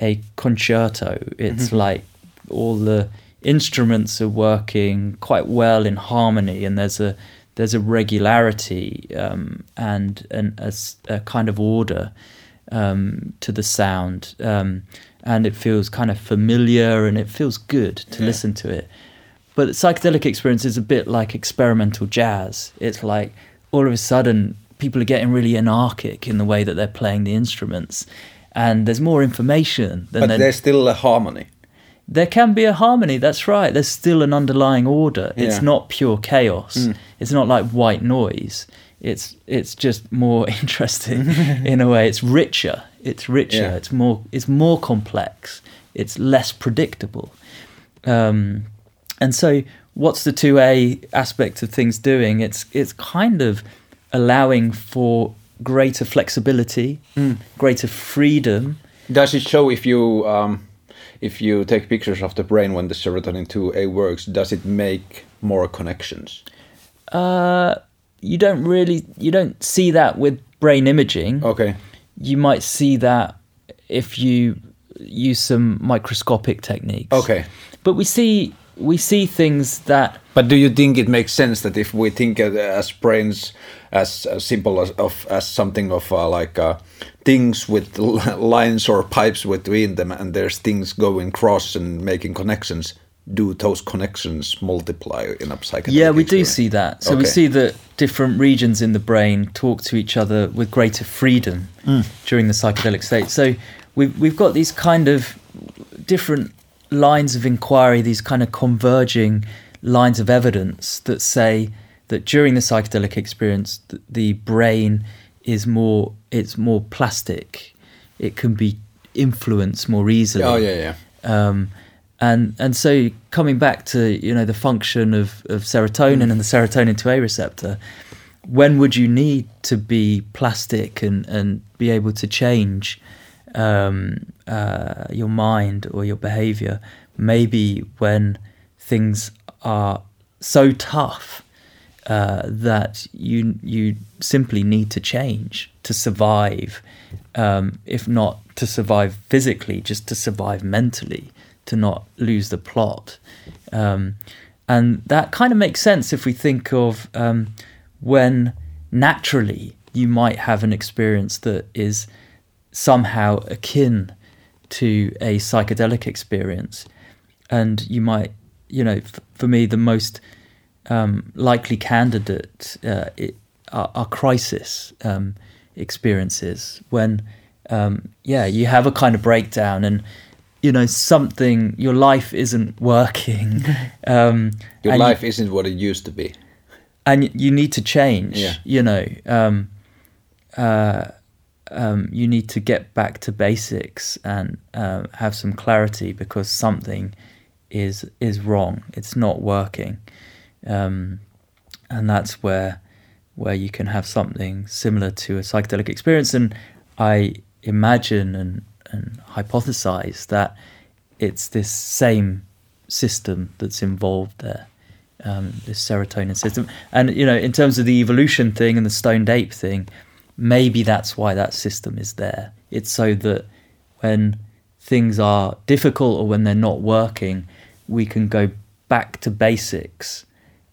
a concerto. It's like all the instruments are working quite well in harmony, and there's a there's a regularity um, and and a, a kind of order um, to the sound, um, and it feels kind of familiar and it feels good to Yeah. listen to it. But psychedelic experience is a bit like experimental jazz. It's like all of a sudden people are getting really anarchic in the way that they're playing the instruments, and there's more information than But there's still a harmony. There can be a harmony. That's right. There's still an underlying order. It's Yeah. Hmm. not pure chaos. It's not like white noise. It's it's just more [laughs] interesting [laughs] in a way. It's richer. It's richer. Yeah. It's more it's more complex. It's less predictable. Um, and so, what's the two A aspect of things doing? It's it's kind of allowing for greater flexibility, Hmm. greater freedom. Does it show if you um, if you take pictures of the brain when the serotonin 2A works? Does it make more connections? Uh, you don't really you don't see that with brain imaging. Okay. You might see that if you use some microscopic techniques. Okay. But we see we see things that But do you think it makes sense that if we think as brains as, as simple as of as something of uh, like uh, things with [laughs] lines or pipes between them, and there's things going cross and making connections? Do those connections multiply in a psychedelic? yeah, we do experience? see that. So we see that different regions in the brain talk to each other with greater freedom during the psychedelic state. So we've we've got these kind of different lines of inquiry, these kind of converging lines of evidence that say that during the psychedelic experience, the brain is more it's more plastic. It can be influenced more easily. Oh yeah, yeah. Um, and and so coming back to you know the function of, of serotonin and the serotonin 2A receptor, when would you need to be plastic and, and be able to change um, uh, your mind or your behavior? Maybe when things are so tough uh, that you you simply need to change to survive, um, if not to survive physically, just to survive mentally, to not lose the plot. Um, and that kind of makes sense if we think of um, when naturally you might have an experience that is somehow akin to a psychedelic experience, and you might, you know, f- for me, the most um, likely candidate uh, it, are, are crisis um, experiences when, um, yeah, you have a kind of breakdown and you know something your life isn't working. [laughs] Um, Your and you- life isn't what it used to be. and you need to change Yeah. you know um uh um, you need to get back to basics and uh, have some clarity because something is is wrong. It's not working, um, and that's where where you can have something similar to a psychedelic experience. And I imagine and and hypothesize that it's this same system that's involved there, um, this serotonin system. And you know, in terms of the evolution thing and the stoned ape thing, maybe that's why that system is there. It's so that when things are difficult or when they're not working, we can go back to basics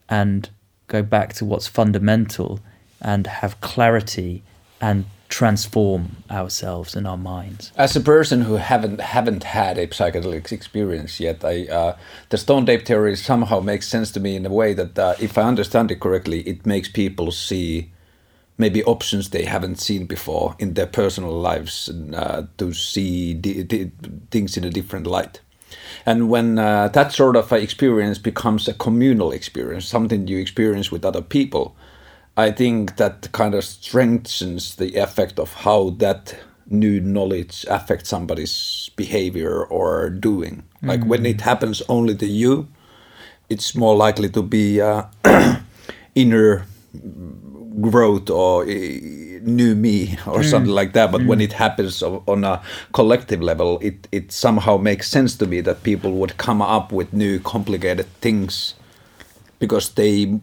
and go back to what's fundamental and have clarity and transform ourselves and our minds. As a person who haven't haven't had a psychedelic experience yet, I uh, the stone ape theory somehow makes sense to me in a way that, uh, if I understand it correctly, it makes people see maybe options they haven't seen before in their personal lives uh, to see things in a different light. And when uh, that sort of experience becomes a communal experience, something you experience with other people, I think that kind of strengthens the effect of how that new knowledge affects somebody's behavior or doing. Like mm. when it happens only to you, it's more likely to be uh, [clears throat] inner growth or uh, new me or mm. something like that. But mm. when it happens on a collective level, it, it somehow makes sense to me that people would come up with new complicated things because they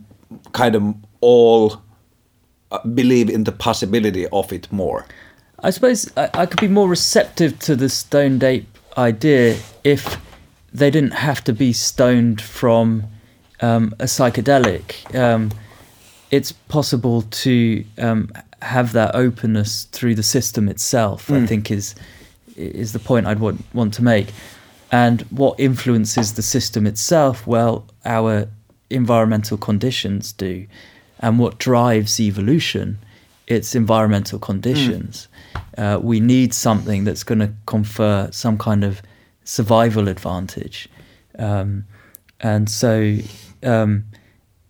kind of all uh, believe in the possibility of it more. I suppose I, I could be more receptive to the stoned ape idea if they didn't have to be stoned from um, a psychedelic. Um, it's possible to um, have that openness through the system itself. Mm. I think is is the point I'd want want to make. And what influences the system itself? Well, our environmental conditions do and what drives evolution it's environmental conditions mm. uh, we need something that's going to confer some kind of survival advantage um, and so um,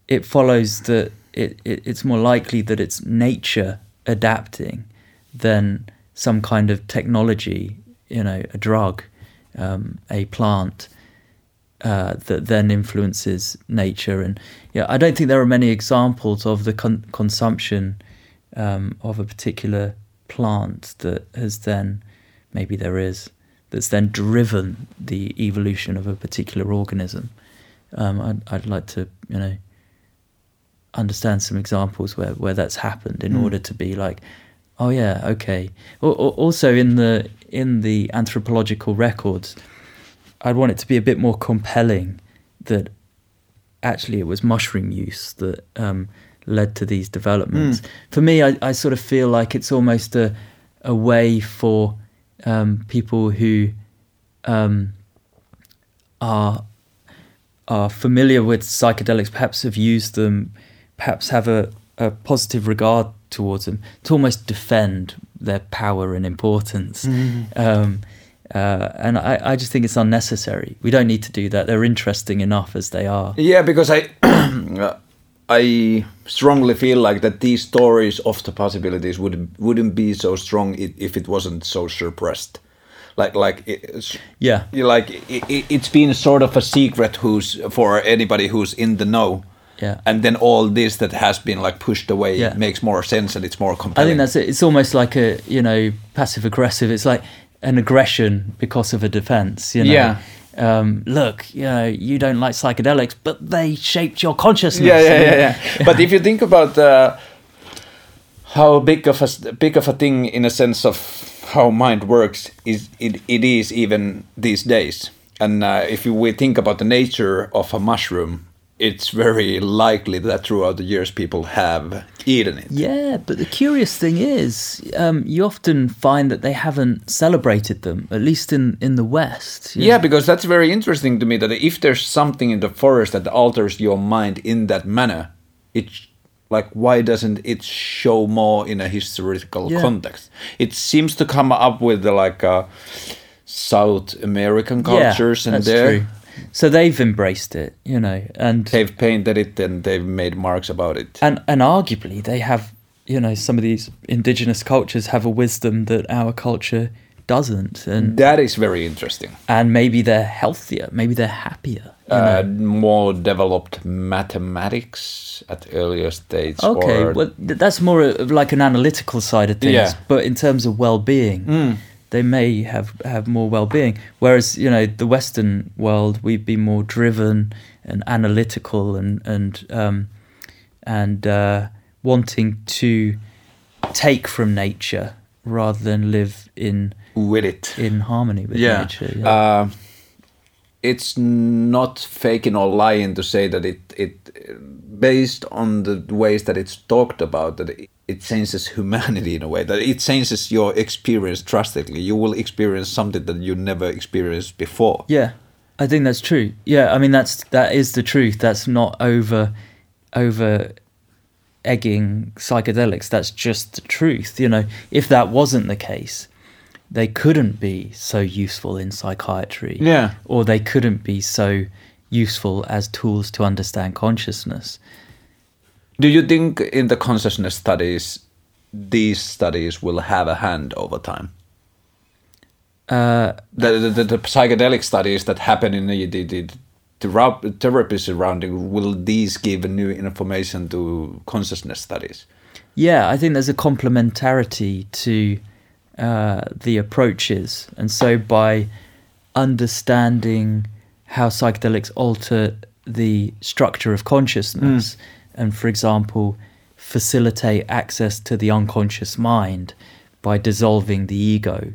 it follows that it, it, it's more likely that it's nature adapting than some kind of technology you know a drug um, a plant uh, that then influences nature. And yeah, I don't think there are many examples of the con- consumption um, of a particular plant that has then, maybe there is, that's then driven the evolution of a particular organism. Um, I'd, I'd, like to, you know, understand some examples where, where that's happened in mm. order to be like, oh yeah, okay. also in the in the anthropological records, I'd want it to be a bit more compelling that actually it was mushroom use that um, led to these developments. Mm. For me, I, I, sort of feel like it's almost a, a way for um, people who um, are are familiar with psychedelics, perhaps have used them, perhaps have a, a positive regard towards them, to almost defend their power and importance. Mm. Uh, and I, I just think it's unnecessary. We don't need to do that. They're interesting enough as they are. Yeah, because I, [clears throat] I strongly feel like that these stories of the possibilities would wouldn't be so strong if it wasn't so suppressed. Like, like, yeah, like it, it's been sort of a secret who's for anybody who's in the know. Yeah. And then all this that has been like pushed away yeah. makes more sense and it's more compelling. I think that's it. It's almost like a you know passive aggressive. It's like an aggression because of a defense. You know? Yeah. Um, look, you know, you don't like psychedelics, but they shaped your consciousness. Yeah, yeah, yeah, yeah. yeah. [laughs] but if you think about uh, how big of a big of a thing, in a sense of how mind works, is it, it is even these days. And uh, if we think about the nature of a mushroom, it's very likely that throughout the years people have eaten it. Yeah, but the curious thing is, um, you often find that they haven't celebrated them, at least in, in the West. Yeah, because that's very interesting to me that if there's something in the forest that alters your mind in that manner, it like why doesn't it show more in a historical yeah. context? It seems to come up with the, like uh, South American cultures yeah, and there. True so they've embraced it, you know, and they've painted it and they've made marks about it. And and arguably they have you know some of these indigenous cultures have a wisdom that our culture doesn't, and That is very interesting. and maybe they're healthier, maybe they're happier. you Uh, more developed mathematics at earlier stage. Okay, or, well, th- that's more like an analytical side of things. Yeah. But in terms of well-being, Mm. They may have have more well-being. Whereas you know the Western world, we've been more driven and analytical and and um, and uh, wanting to take from nature rather than live in with it. in harmony with yeah. nature. Yeah. Uh, it's not faking or lying to say that it it based on the ways that it's talked about that it, changes humanity in a way that it changes your experience drastically. You will experience something that you never experienced before. Yeah, I think that's true. Yeah, I mean that's that is the truth. That's not over over egging psychedelics. That's just the truth. You know, if that wasn't the case, they couldn't be so useful in psychiatry. Yeah. Or they couldn't be so useful as tools to understand consciousness. Do you think in the consciousness studies these studies will have a hand over time? Uh, the, the, the, the psychedelic studies that happen in the, the, the, the therapy surrounding will these give new information to consciousness studies? Yeah, I think there's a complementarity to uh, the approaches, and so by understanding how psychedelics alter the structure of consciousness, and for example, facilitate access to the unconscious mind by dissolving the ego,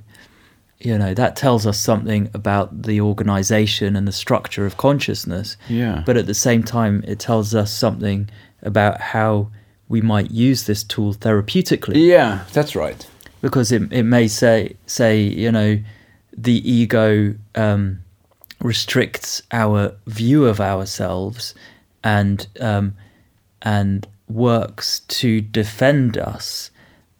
you know that tells us something about the organization and the structure of consciousness. Yeah. but at the same time it tells us something about how we might use this tool therapeutically. Yeah that's right. Because it, it may say say you know the ego um, restricts our view of ourselves and um, and works to defend us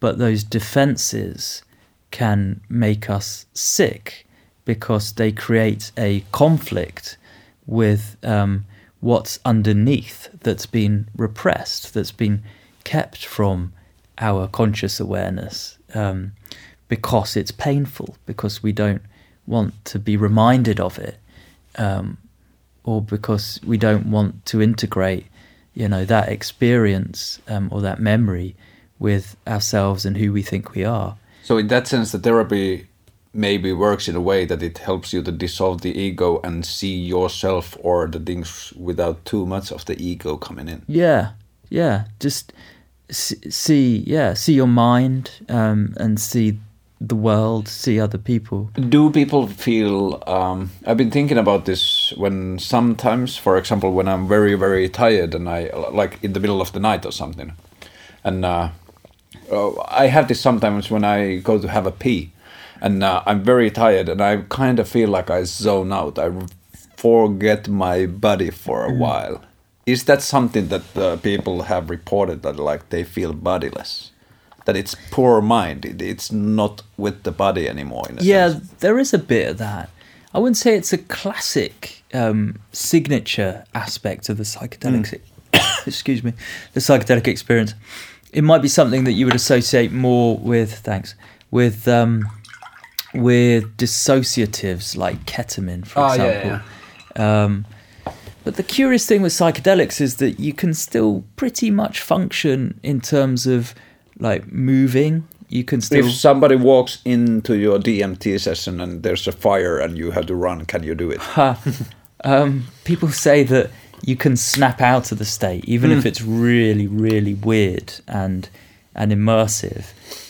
but those defenses can make us sick because they create a conflict with um, what's underneath that's been repressed, that's been kept from our conscious awareness um, because it's painful, because we don't want to be reminded of it, um, or because we don't want to integrate, you know, that experience um, or that memory with ourselves and who we think we are. so in that sense the therapy maybe works in a way that it helps you to dissolve the ego and see yourself or the things without too much of the ego coming in Yeah, yeah. Just see, yeah, see your mind um, and see the world, see other people. do people feel um, i've been thinking about this when sometimes for example when i'm very very tired and i like in the middle of the night or something. And uh, uh, i have this sometimes when i go to have a pee and uh, i'm very tired and i kind of feel like i zone out. I forget my body for a while. Is that something that uh, people have reported that like they feel bodiless that it's poor mind it, it's not with the body anymore in a Yeah, sense. there is a bit of that. I wouldn't say it's a classic um, signature aspect of the psychedelic. [coughs] excuse me, the psychedelic experience. It might be something that you would associate more with. Thanks. With um, with dissociatives like ketamine, for Oh, yeah, example. Um, but the curious thing with psychedelics is that you can still pretty much function in terms of like moving. You can still. If somebody walks into your DMT session and there's a fire and you have to run, can you do it? um, people say that you can snap out of the state, even if it's really, really weird and and immersive.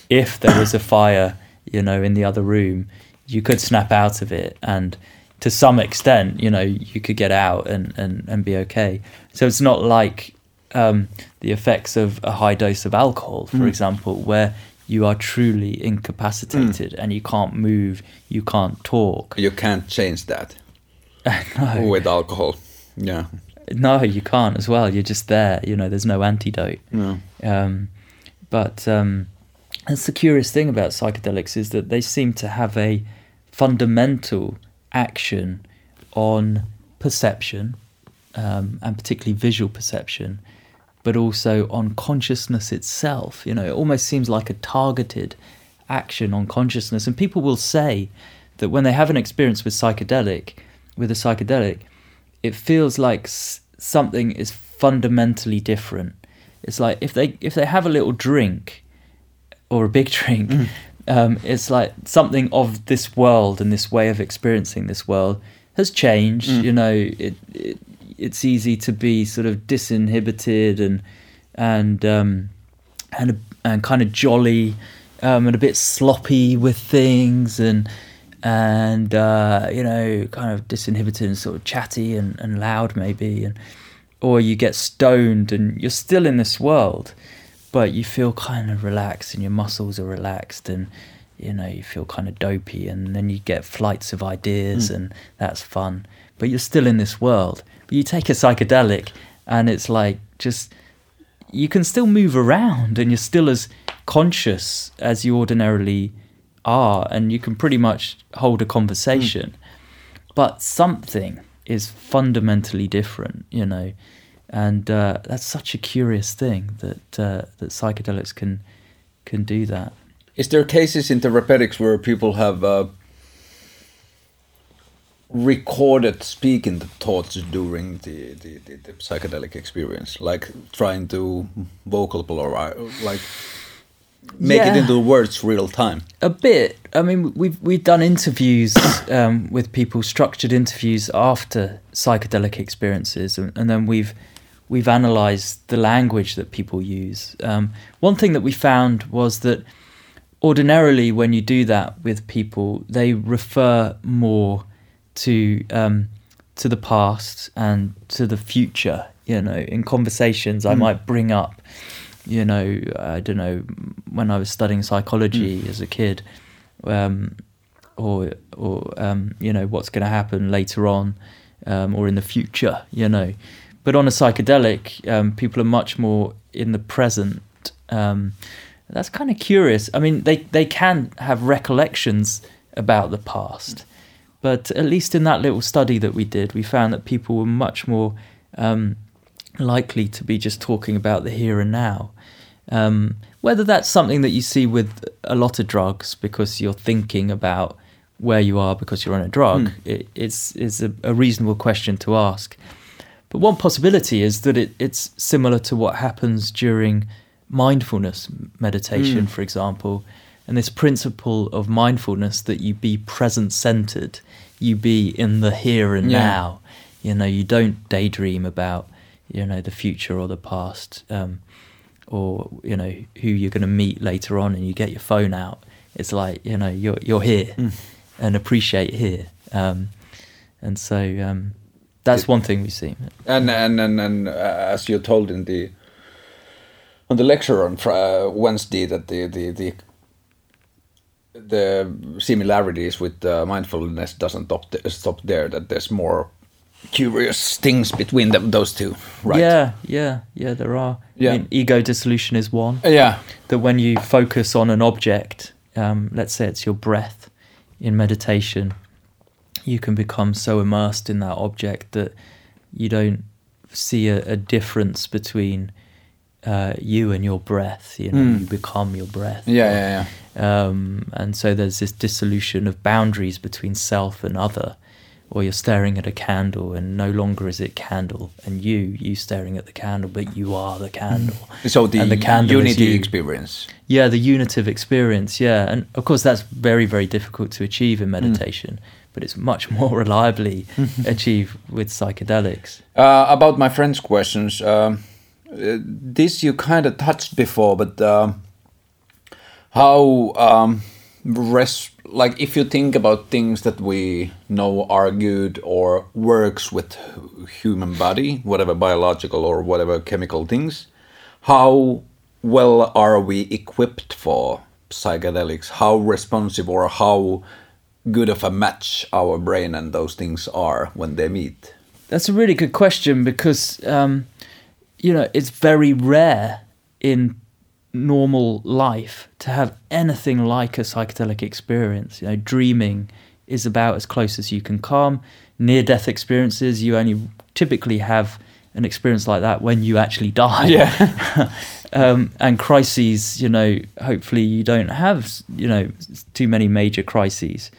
If there was a fire, you know, in the other room, you could snap out of it, and to some extent, you know, you could get out and and, and be okay. So it's not like um, the effects of a high dose of alcohol, for example, where you are truly incapacitated and you can't move, you can't talk. You can't change that [laughs] no. with alcohol. Yeah. No, you can't as well. You're just there. You know, there's no antidote. No. Um, but um, that's the curious thing about psychedelics is that they seem to have a fundamental action on perception, um, and particularly visual perception, but also on consciousness itself. You know, it almost seems like a targeted action on consciousness. And people will say that when they have an experience with psychedelic, with a psychedelic, it feels like something is fundamentally different. It's like if they if they have a little drink or a big [laughs] drink, um, it's like something of this world and this way of experiencing this world has changed. You know, it, it it's easy to be sort of disinhibited and and um, and and kind of jolly um, and a bit sloppy with things and and uh, you know kind of disinhibited and sort of chatty and, and loud maybe and or you get stoned and you're still in this world but you feel kind of relaxed and your muscles are relaxed and you know you feel kind of dopey and then you get flights of ideas and that's fun but you're still in this world you take a psychedelic and it's like just you can still move around and you're still as conscious as you ordinarily are and you can pretty much hold a conversation. But something is fundamentally different you know and uh, that's such a curious thing that uh, that psychedelics can can do that. Is there cases in therapeutics where people have uh, recorded speaking the thoughts during the, the, the, the psychedelic experience, like trying to vocal or uh, like make it into words real time? A bit. I mean, we've we've done interviews [coughs] um, with people, structured interviews after psychedelic experiences, and, and then we've we've analysed the language that people use. Um, one thing that we found was that ordinarily, when you do that with people, they refer more to um, to the past and to the future. You know, in conversations, I might bring up you know, I don't know, when I was studying psychology as a kid, um, or or um, you know what's going to happen later on, um, or in the future, you know. But on a psychedelic, um, people are much more in the present. Um, that's kind of curious. I mean, they they can have recollections about the past, but at least in that little study that we did, we found that people were much more um, likely to be just talking about the here and now. Um, whether that's something that you see with a lot of drugs because you're thinking about where you are because you're on a drug, it, it's is a, a reasonable question to ask. But one possibility is that it, it's similar to what happens during mindfulness meditation, for example, and this principle of mindfulness that you be present centered, you be in the here and Yeah. now. You know, you don't daydream about you know the future or the past, um, or you know who you're going to meet later on, and you get your phone out. It's like you know you're you're here and appreciate here, um, and so um, that's one thing we see. And and and, and uh, as you're told in the on the lecture on uh, Wednesday that the the the the similarities with uh, mindfulness doesn't stop, stop there. That there's more curious things between them, those two, right? Yeah, yeah, yeah. There are. Yeah. I mean, ego dissolution is one. Uh, yeah. that when you focus on an object, um, let's say it's your breath in meditation, you can become so immersed in that object that you don't see a, a difference between uh, you and your breath. You know, Mm. you become your breath. Yeah, yeah, yeah. Um, and so there's this dissolution of boundaries between self and other. Or you're staring at a candle, and no longer is it candle and you, you staring at the candle, but you are the candle. So the, And the candle is unity you. experience. Yeah, the unitive experience. Yeah, and of course that's very very difficult to achieve in meditation, but it's much [laughs] more reliably [laughs] achieved with psychedelics. Uh, about my friend's questions, um, uh, this you kind of touched before, but um, how um, res- like if you think about things that we know are good or works with human body, whatever biological or whatever chemical things, how well are we equipped for psychedelics? How responsive or how good of a match our brain and those things are when they meet? That's a really good question because um, you know it's very rare in normal life to have anything like a psychedelic experience. You know, dreaming is about as close as you can come. Near death experiences, you only typically have an experience like that when you actually die. Yeah. [laughs] um, and crises, you know, hopefully you don't have, you know, too many major crises.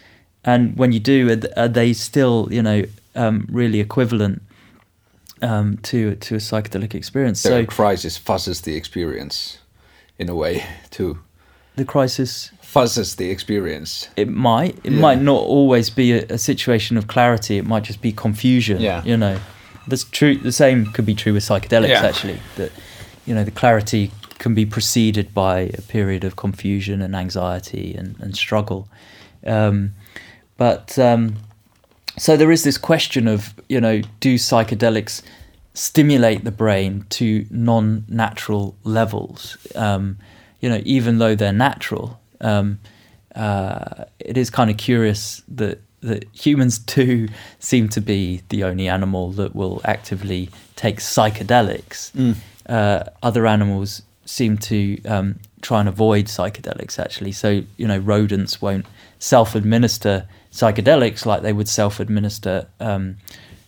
And when you do, are, they still, you know, um, really equivalent um, to to a psychedelic experience? So crisis fuzzes the experience in a way too. the crisis, Fuzzes the experience. it might, it Yeah. might not always be a, a situation of clarity. It might just be confusion. Yeah. you know, that's true. The same could be true with psychedelics. Yeah. Actually, that you know, the clarity can be preceded by a period of confusion and anxiety and, and struggle. Um, but um, so there is this question of you know, do psychedelics stimulate the brain to non-natural levels? Um, you know, even though they're natural, um, uh, it is kind of curious that that humans [laughs] do seem to be the only animal that will actively take psychedelics. Uh, other animals seem to um, try and avoid psychedelics. Actually, so you know, rodents won't self-administer psychedelics like they would self-administer um,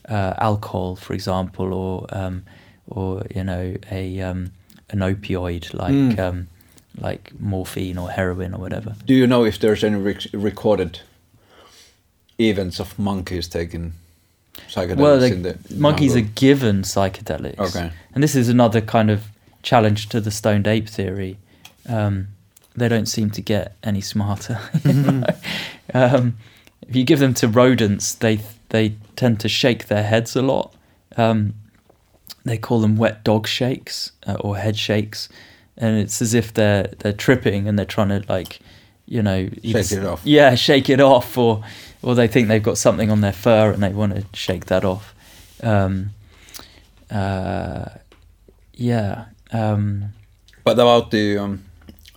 uh, alcohol, for example, or um, or you know a um, an opioid like Mm. um, like morphine or heroin or whatever. Do you know if there's any rec- recorded events of monkeys taking psychedelics well, the in the monkeys jungle? are given psychedelics. Okay. And this is another kind of challenge to the stoned ape theory. Um, they don't seem to get any smarter. you [laughs] Mm-hmm. know? um, if you give them to rodents, they they tend to shake their heads a lot. Um, they call them wet dog shakes uh, or head shakes, and it's as if they're they're tripping and they're trying to like, you know, either Shake it off. Yeah, shake it off, or or they think they've got something on their fur and they want to shake that off. Um, uh, yeah. Um, But about the um,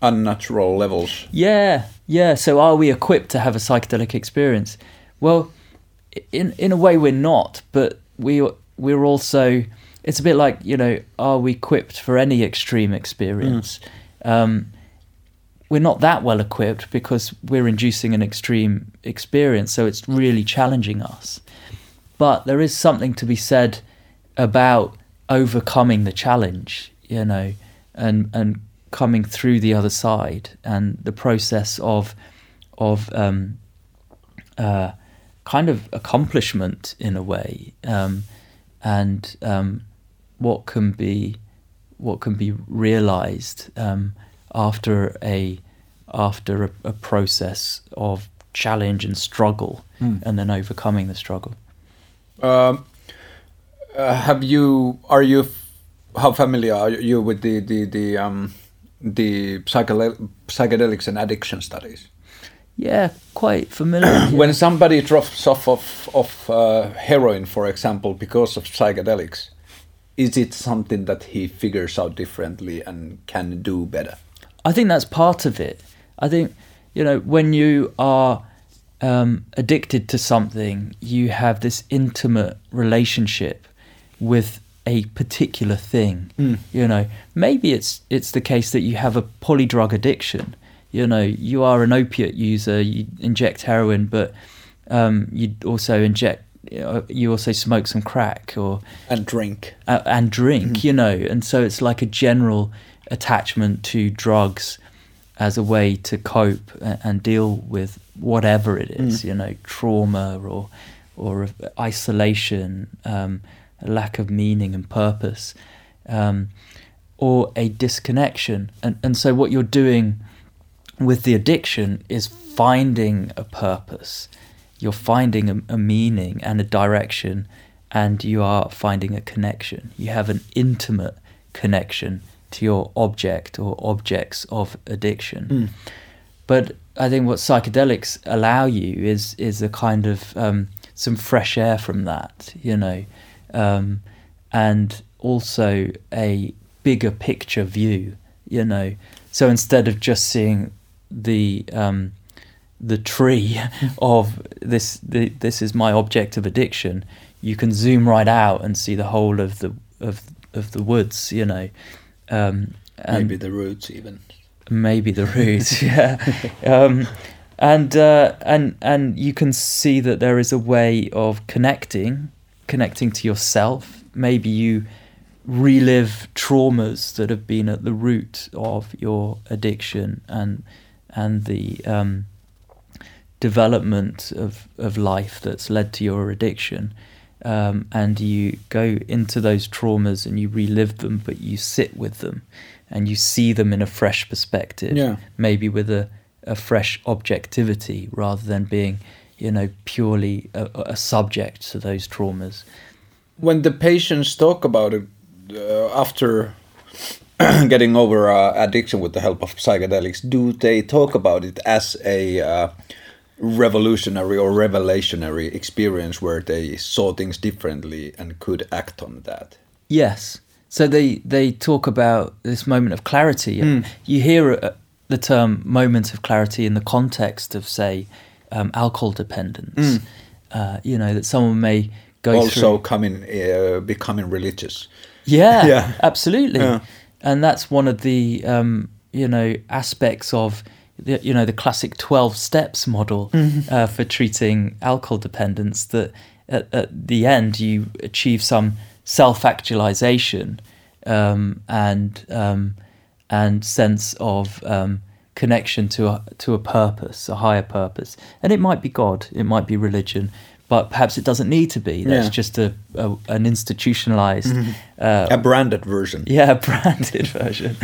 unnatural levels. yeah, yeah. So are we equipped to have a psychedelic experience? Well, in in a way we're not, but we we're also. It's a bit like you know, are we equipped for any extreme experience? Um, we're not that well equipped because we're inducing an extreme experience, so it's really challenging us. But there is something to be said about overcoming the challenge, you know, and and coming through the other side, and the process of of um, uh, kind of accomplishment in a way, um, and um, what can be what can be realized um, after a after a, a process of challenge and struggle, and then overcoming the struggle. Um, uh, have you? Are you? How familiar are you with the the the um, the psychedelics and addiction studies? Yeah, quite familiar. [coughs] yeah. When somebody drops off of of uh, heroin, for example, because of psychedelics, is it something that he figures out differently and can do better? I think that's part of it. I think you know when you are um, addicted to something, you have this intimate relationship with a particular thing. You know, maybe it's it's the case that you have a polydrug addiction. You know, you are an opiate user. You inject heroin, but um, you also inject. You, also smoke some crack or And drink. uh, and drink, you know, and so it's like a general attachment to drugs as a way to cope and, deal with whatever it is, you know, trauma or or isolation, um, a lack of meaning and purpose, um, or a disconnection, and and so what you're doing with the addiction is finding a purpose. You're finding a, a meaning and a direction, and you are finding a connection. You have an intimate connection to your object or objects of addiction. But I think what psychedelics allow you is is a kind of um, some fresh air from that, you know, um, and also a bigger picture view, you know. So instead of just seeing the um, the tree [laughs] of this the, this is my object of addiction, you can zoom right out and see the whole of the of of the woods, you know. Um, and Maybe the roots even. maybe the [laughs] roots, yeah. Um, and uh, and and you can see that there is a way of connecting, connecting to yourself maybe you relive traumas that have been at the root of your addiction and and the um, development of, of life that's led to your addiction. Um, and you go into those traumas and you relive them, but you sit with them and you see them in a fresh perspective, Yeah. maybe with a, a fresh objectivity rather than being, you know, purely a, a subject to those traumas. when the patients talk about it uh, after [clears throat] getting over uh, addiction with the help of psychedelics, do they talk about it as a uh, revolutionary or revelationary experience where they saw things differently and could act on that? Yes. So they they talk about this moment of clarity. You hear uh, the term "moment of clarity" in the context of, say, um, alcohol dependence. Uh, you know that someone may go also through. coming uh, becoming religious. Yeah, [laughs] Yeah. absolutely. Yeah. And that's one of the um, you know aspects of the, you know the classic twelve steps model Mm-hmm. uh, for treating alcohol dependence. That at, at the end you achieve some self actualization um, and um, and sense of um, connection to a to a purpose, a higher purpose, and it might be God, it might be religion. But perhaps it doesn't need to be. That's Yeah. Mm-hmm. just a, a an institutionalized uh, a branded version. [laughs] yeah, a branded [laughs] version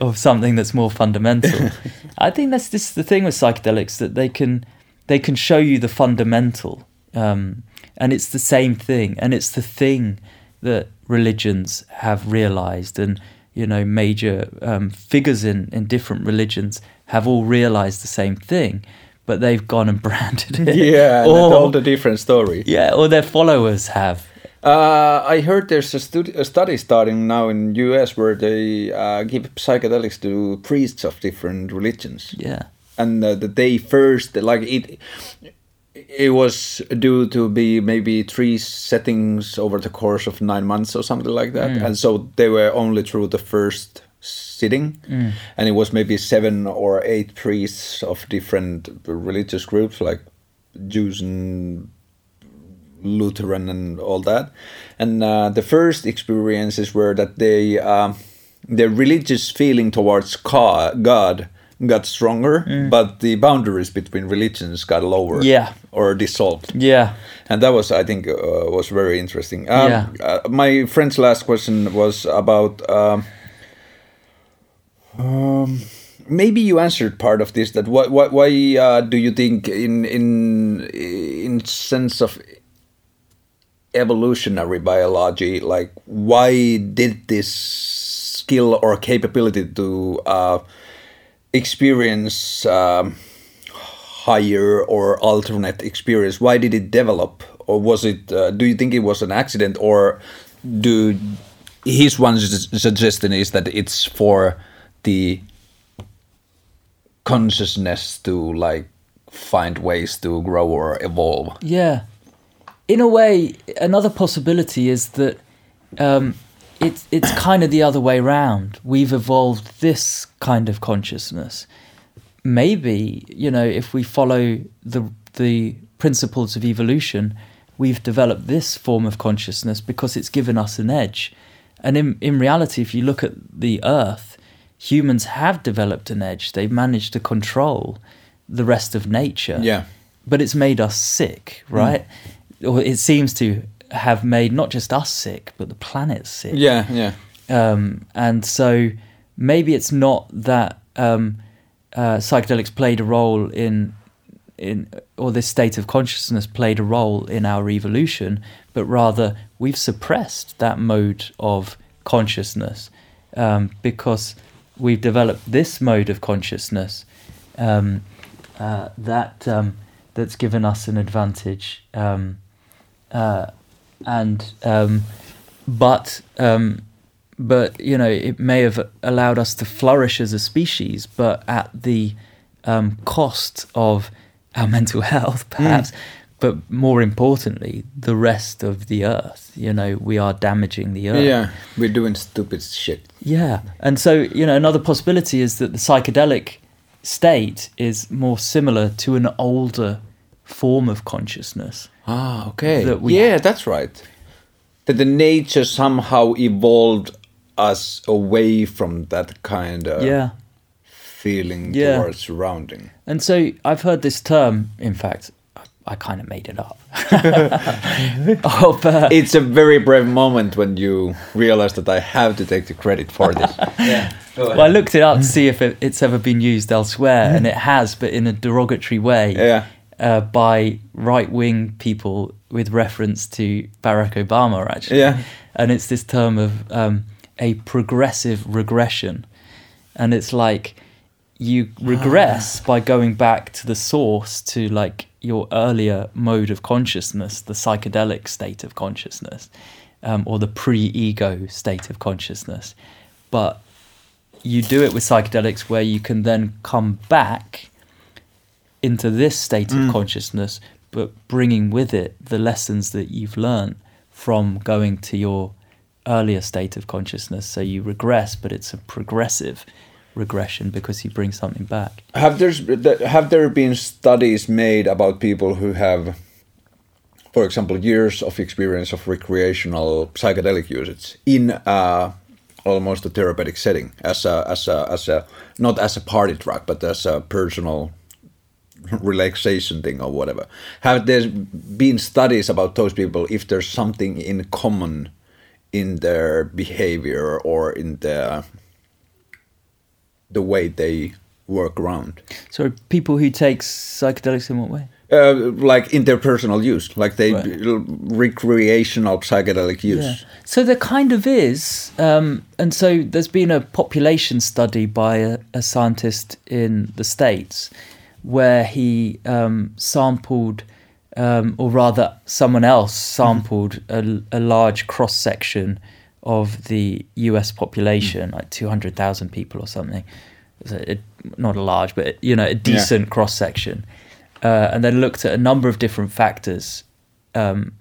of something that's more fundamental. [laughs] I think that's this the thing with psychedelics that they can they can show you the fundamental, um, and it's the same thing, and it's the thing that religions have realized, and you know major um, figures in in different religions have all realized the same thing, but they've gone and [laughs] branded it. Yeah, and or, told a different story. yeah, or their followers have. Uh, I heard there's a, studi- a study starting now in US where they uh, give psychedelics to priests of different religions, Yeah. and uh, that they first like it. It was due to be maybe three settings over the course of nine months or something like that, and so they were only through the first sitting, and it was maybe seven or eight priests of different religious groups like Jews and Lutheran and all that. And uh, the first experiences were that they uh, their religious feeling towards God got stronger, but the boundaries between religions got lower, Yeah. or dissolved. Yeah. And that was, I think, uh, was very interesting. Um, Yeah. uh, my friend's last question was about. Um, um, maybe you answered part of this. That why why, why uh, do you think in in in sense of evolutionary biology, like why did this skill or capability to uh, experience um, higher or alternate experience, why did it develop, or was it? Uh, do you think it was an accident, or do his one suggestion is that it's for the consciousness to like find ways to grow or evolve? Yeah. In a way, another possibility is that um, it's it's [coughs] kind of the other way round. We've evolved this kind of consciousness. Maybe you know, if we follow the the principles of evolution, we've developed this form of consciousness because it's given us an edge. And in in reality, if you look at the Earth, humans have developed an edge. They've managed to control the rest of nature Yeah. but it's made us sick, right? Or it seems to have made not just us sick, but the planet sick. Yeah, yeah. Um, and so maybe it's not that um, uh, psychedelics played a role in in or this state of consciousness played a role in our evolution, but rather we've suppressed that mode of consciousness um, because we've developed this mode of consciousness um, uh, that um, that's given us an advantage. Um, uh, and um, but um, but you know it may have allowed us to flourish as a species, but at the um, cost of our [laughs] mental health, perhaps. But more importantly, the rest of the earth. You know, we are damaging the earth. Yeah, we're doing stupid shit. Yeah. And so, you know, another possibility is that the psychedelic state is more similar to an older form of consciousness. Ah, okay. That yeah, that's right. that the nature somehow evolved us away from that kind of yeah. feeling Yeah. towards surrounding. And so I've heard this term, in fact, I- I kind of made it up. [laughs] [laughs] of, uh, It's a very brave moment when you realize that I have to take the credit for this. [laughs] Yeah. Well, I looked it up to see if it, it's ever been used elsewhere, and it has, but in a derogatory way Yeah. uh, by right wing people with reference to Barack Obama, actually. Yeah. And it's this term of um, a progressive regression. And it's like you regress by going back to the source, to like your earlier mode of consciousness, the psychedelic state of consciousness, um, or the pre ego state of consciousness. But you do it with psychedelics where you can then come back into this state of consciousness, but bringing with it the lessons that you've learned from going to your earlier state of consciousness. So you regress, but it's a progressive regression because he brings something back. Have there have there been studies made about people who have, for example, years of experience of recreational psychedelic usage in uh, almost a therapeutic setting, as a as a as a not as a party drug, but as a personal relaxation thing or whatever. Have there been studies about those people if there's something in common in their behavior or in the the way they work around? So people who take psychedelics in what way? Uh, like in their personal use, like they Right. recreational psychedelic use. So there kind of is, um, and so there's been a population study by a, a scientist in the states where he um, sampled, um, or rather, someone else sampled a, a large cross section of the U.S. population, like two hundred thousand people or something. A- not a large, but you know, a decent cross section, uh, and then looked at a number of different factors um,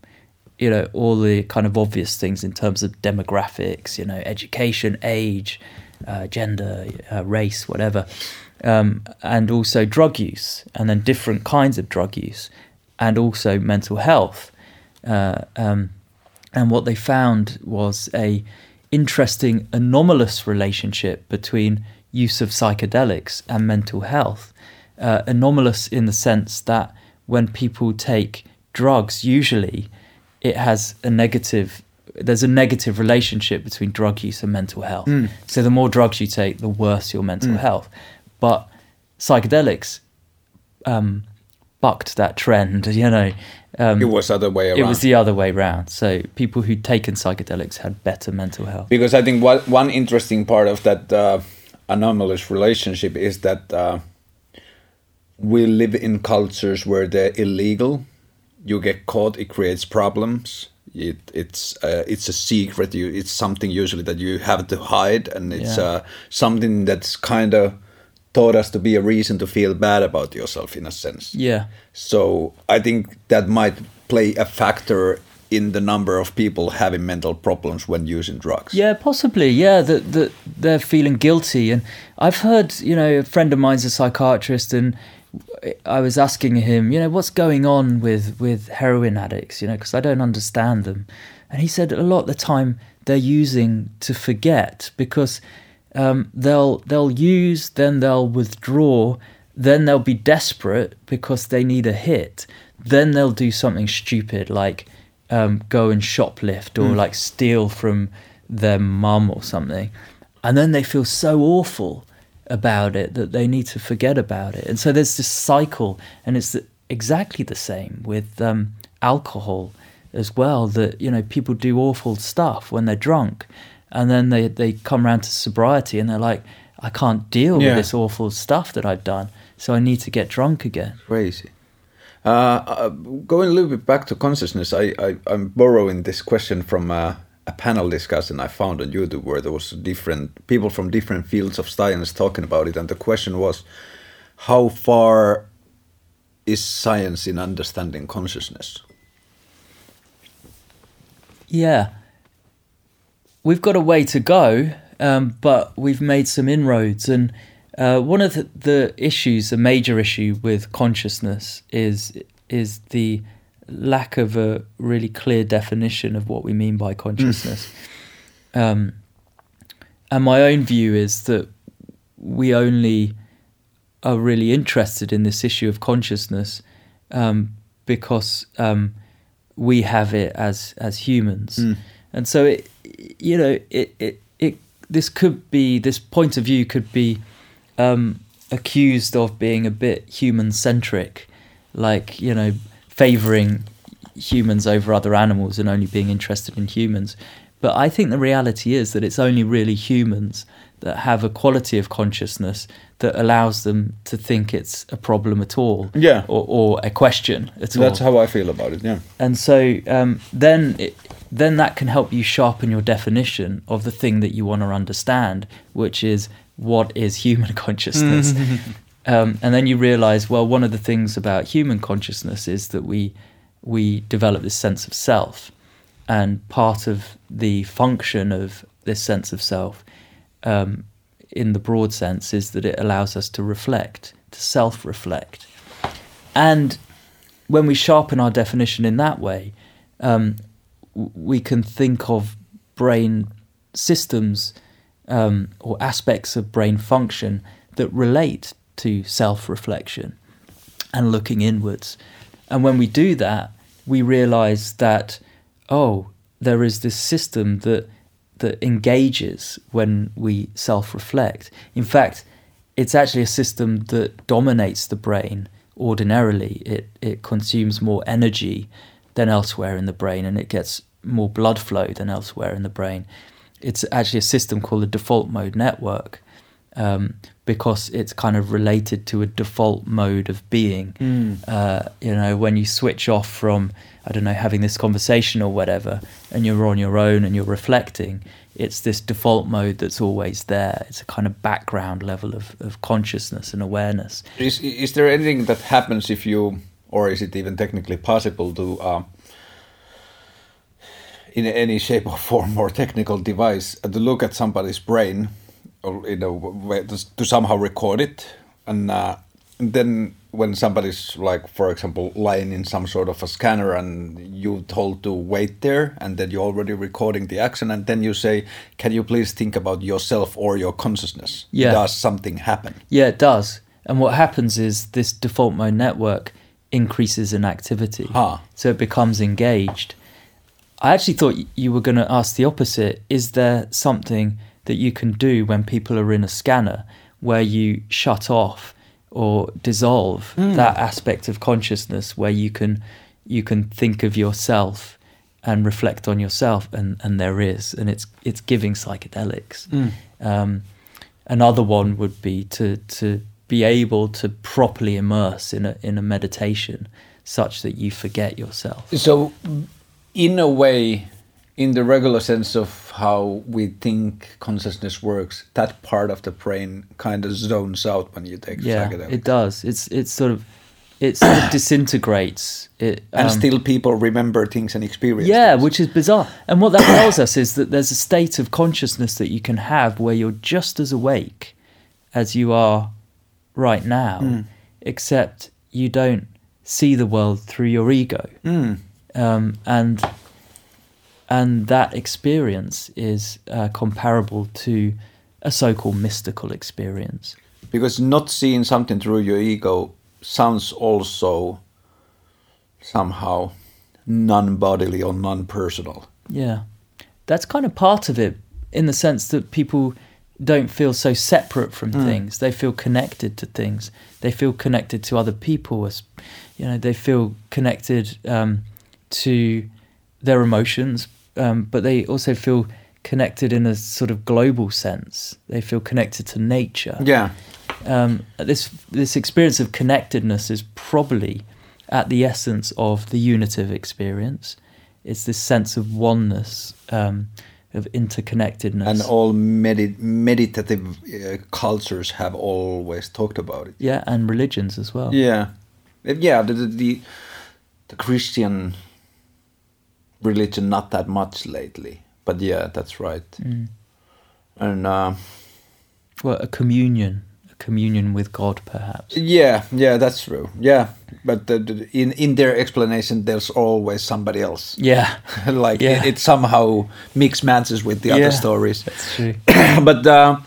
you know all the kind of obvious things in terms of demographics you know education age uh, gender uh, race whatever um, and also drug use and then different kinds of drug use and also mental health uh, um, and what they found was a interesting anomalous relationship between use of psychedelics and mental health. Uh, anomalous in the sense that when people take drugs usually it has a negative there's a negative relationship between drug use and mental health. So the more drugs you take the worse your mental health. But psychedelics um, bucked that trend you know um, It was other way around. it was the other way round so people who'd taken psychedelics had better mental health because I think what one interesting part of that uh, anomalous relationship is that uh, we live in cultures where they're illegal. You get caught, it creates problems. It, it's uh, it's a secret. You it's something usually that you have to hide, and it's Yeah. uh, something that's kind of taught us to be a reason to feel bad about yourself in a sense. yeah So I think that might play a factor in the number of people having mental problems when using drugs. Yeah, possibly. Yeah, that that they're feeling guilty, and I've heard, you know, a friend of mine's a psychiatrist, and I was asking him, you know, what's going on with with heroin addicts, you know, because I don't understand them, and he said a lot of the time they're using to forget because um, they'll they'll use, then they'll withdraw, then they'll be desperate because they need a hit, then they'll do something stupid like um, go and shoplift or like steal from their mum or something, and then they feel so awful about it that they need to forget about it, and so there's this cycle, and it's the, exactly the same with um, alcohol as well. That you know people do awful stuff when they're drunk, and then they they come around to sobriety and they're like, I can't deal Yeah. with this awful stuff that I've done, so I need to get drunk again. Crazy. Uh, uh, going a little bit back to consciousness, I, I I'm borrowing this question from uh, a panel discussion I found on YouTube where there was different people from different fields of science talking about it, and the question was, how far is science in understanding consciousness? Yeah. We've got a way to go, um, but we've made some inroads. And uh, one of the, the issues, a major issue with consciousness, is is the lack of a really clear definition of what we mean by consciousness. um, and my own view is that we only are really interested in this issue of consciousness um, because um, we have it as as humans, Mm. and so it, you know, it, it it this could be this point of view could be um, accused of being a bit human centric, like you know, favoring humans over other animals and only being interested in humans. But I think the reality is that it's only really humans that have a quality of consciousness that allows them to think it's a problem at all, Yeah. or, or a question at all That's how I feel about it. Yeah. and so um, then it, then that can help you sharpen your definition of the thing that you want to understand, which is what is human [laughs] consciousness. um, and then you realize, well, one of the things about human consciousness is that we we develop this sense of self, and part of the function of this sense of self, um, in the broad sense, is that it allows us to reflect, to self-reflect, and when we sharpen our definition in that way, um, we can think of brain systems um, or aspects of brain function that relate to self reflection and looking inwards. And when we do that, we realize that, oh, there is this system that that engages when we self reflect. In fact, it's actually a system that dominates the brain ordinarily. It it consumes more energy than elsewhere in the brain and it gets more blood flow than elsewhere in the brain. It's actually a system called the default mode network um, because it's kind of related to a default mode of being. Uh, you know, when you switch off from, I don't know, having this conversation or whatever, and you're on your own and you're reflecting, it's this default mode that's always there. It's a kind of background level of, of consciousness and awareness. Is is there anything that happens if you, or is it even technically possible to, uh, in any shape or form or technical device, uh, to look at somebody's brain, a way to, somehow record it, and, uh, and then when somebody's like, for example, lying in some sort of a scanner, and you're told to wait there, and then you're already recording the action, and then you say, "Can you please think about yourself or your consciousness?" Yeah. Does something happen? Yeah, it does. And what happens is this default mode network increases in activity. Ah. So it becomes engaged. I actually thought you were going to ask the opposite. Is there something that you can do when people are in a scanner where you shut off or dissolve that aspect of consciousness where you can you can think of yourself and reflect on yourself and, and there is and it's it's giving psychedelics. Um, another one would be to to be able to properly immerse in a in a meditation such that you forget yourself. So, in a way, in the regular sense of how we think consciousness works, that part of the brain kind of zones out when you take Yeah, psychedelics. it does. It's it's sort of it sort of [coughs] disintegrates. It and um, still, people remember things and experience. Yeah, things. which is bizarre. And what that [coughs] tells us is that there's a state of consciousness that you can have where you're just as awake as you are right now, Hmm. except you don't see the world through your ego. Mm. Um, and and that experience is uh, comparable to a so-called mystical experience. because not seeing something through your ego sounds also somehow non-bodily or non-personal. Yeah. That's kind of part of it in the sense that people don't feel so separate from things. They feel connected to things. They feel connected to other people. As you know, they feel connected um, to their emotions, um, but they also feel connected in a sort of global sense. They feel connected to nature. Yeah. um, this this experience of connectedness is probably at the essence of the unitive experience. It's this sense of oneness, um, of interconnectedness. And all medi- meditative uh, cultures have always talked about it. yeah, and religions as well. Yeah, yeah. The, the the the Christian religion not that much lately, but yeah, that's right. Mm. And uh, Well, a communion, a communion with God, perhaps. Yeah, yeah, that's true. Yeah, but the, the- in in their explanation, there's always somebody else. Yeah, [laughs] like Yeah. it, it somehow mix matches with the Yeah. other stories. that's true. [clears throat] but uh,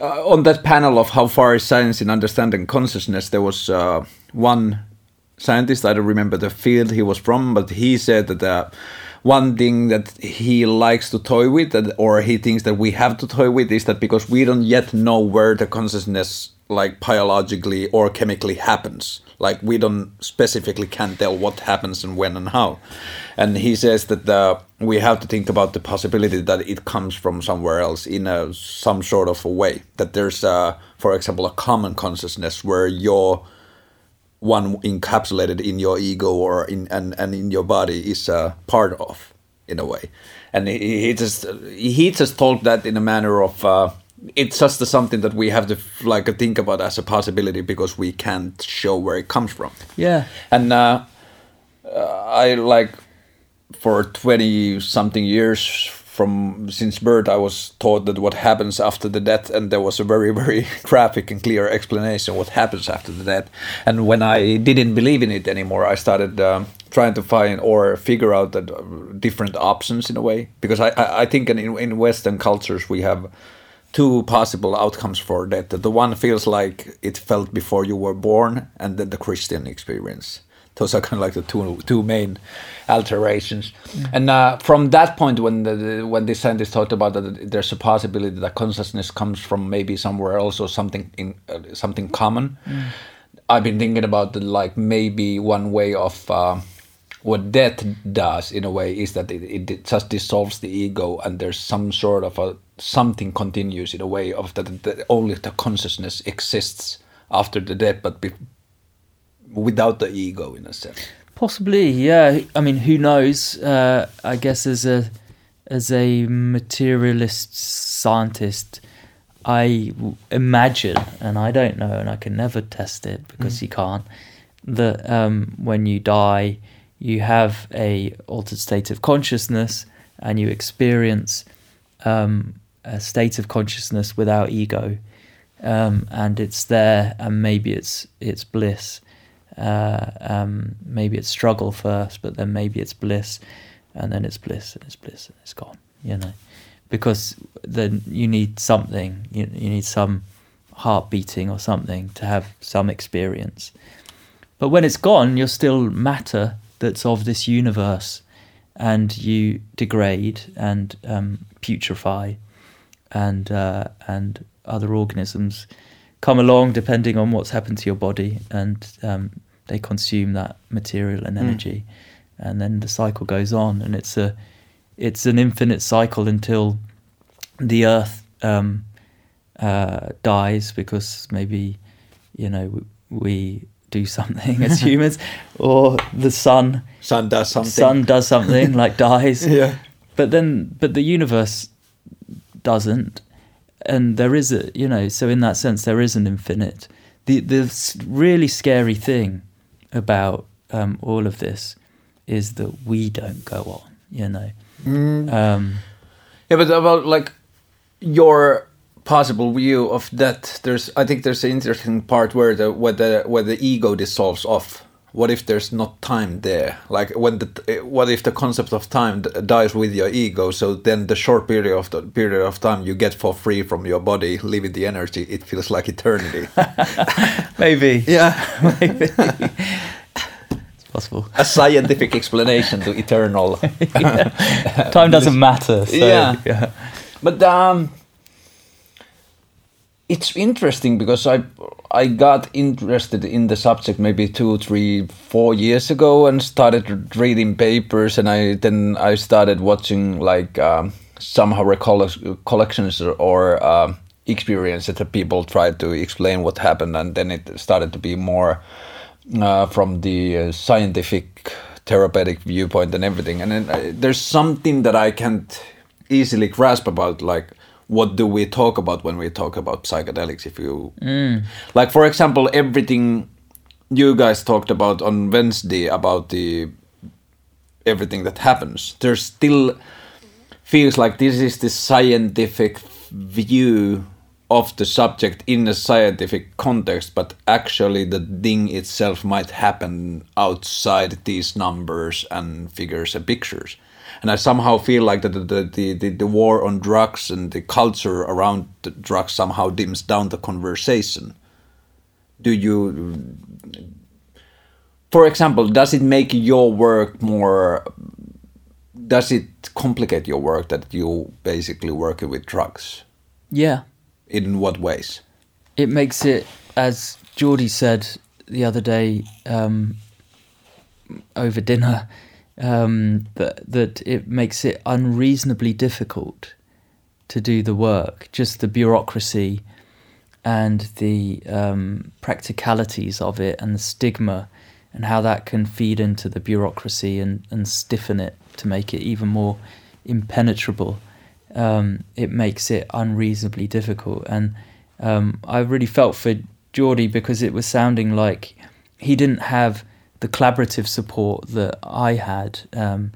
uh, on that panel of how far is science in understanding consciousness, there was uh, one scientist. I don't remember the field he was from, but he said that uh, one thing that he likes to toy with, that, or he thinks that we have to toy with, is that because we don't yet know where the consciousness, like biologically or chemically, happens. Like we don't specifically can tell what happens and when and how. And he says that uh, we have to think about the possibility that it comes from somewhere else in a, some sort of a way. That there's, uh, for example, a common consciousness where your one encapsulated in your ego or in and, and in your body is a part of in a way. And he, he just he just told that in a manner of uh, it's just something that we have to like think about as a possibility because we can't show where it comes from. Yeah, and uh, uh, I like for 20 something years from since birth I was taught that what happens after the death and there was a very [laughs] very graphic and clear explanation what happens after the death and when I didn't believe in it anymore I started um, trying to find or figure out that uh, different options in a way because I, I, I think in, in Western cultures we have two possible outcomes for death. The one feels like it felt before you were born, and then the Christian experience. Those are kind of like the two two main alterations. And uh, from that point, when the, when the scientists talked about that, there's a possibility that consciousness comes from maybe somewhere else or something in uh, something common. I've been thinking about the, like maybe one way of. Uh, what death does in a way is that it, it, it just dissolves the ego and there's some sort of a something continues in a way of that, that only the consciousness exists after the death but be, without the ego in a sense possibly. Yeah, I mean, who knows? Uh, I guess as a as a materialist scientist, I w- imagine, and I don't know, and I can never test it because you can't. That um, when you die, you have a altered state of consciousness, and you experience um, a state of consciousness without ego, um, and it's there, and maybe it's it's bliss. Uh, um, maybe it's struggle first, but then maybe it's bliss, and then it's bliss, and it's bliss, and it's gone. You know, because then you need something. You you need some heart beating or something to have some experience. But when it's gone, you're still matter that's of this universe, and you degrade and um, putrefy, and uh, and other organisms come along depending on what's happened to your body, and um, they consume that material and energy, and then the cycle goes on, and it's a it's an infinite cycle until the earth um, uh, dies because maybe you know we, we do [laughs] something as [laughs] humans, or the sun sun does something. sun does something like dies. [laughs] yeah. But then, but the universe doesn't, and there is a you know. So in that sense, there is an infinite. The the really scary thing about um, all of this is that we don't go on. You know. Um, yeah but about like your possible view of that there's i think there's an interesting part where the where the where the ego dissolves off what if there's not time there like when the what if the concept of time dies with your ego so then the short period of the period of time you get for free from your body leaving the energy it feels like eternity [laughs] maybe. yeah [laughs] Maybe. it's possible. a scientific explanation to eternal [laughs] Time doesn't matter. So, Yeah. yeah. But um, it's interesting because I I got interested in the subject maybe two, three, four years ago and started reading papers and I then I started watching like um, somehow collections or, or um experiences that people tried to explain what happened and then it started to be more uh, from the uh, scientific therapeutic viewpoint and everything. And then uh, there's something that I can't easily grasp about like what do we talk about when we talk about psychedelics if you mm. like for example everything you guys talked about on wednesday about the everything that happens there's still feels like this is the scientific view of the subject in a scientific context, but actually the thing itself might happen outside these numbers and figures and pictures. And I somehow feel like that the, the, the, the war on drugs and the culture around the drugs somehow dims down the conversation. Do you, for example, does it make your work more? Does it complicate your work that you basically working with drugs? Yeah, In what ways? it makes it, as Jordi said the other day um, over dinner, um, that that it makes it unreasonably difficult to do the work. Just the bureaucracy and the um, practicalities of it, and the stigma, and how that can feed into the bureaucracy and, and stiffen it to make it even more impenetrable. Um, it makes it unreasonably difficult, and um, I really felt for Jordi because it was sounding like he didn't have the collaborative support that I had. Um,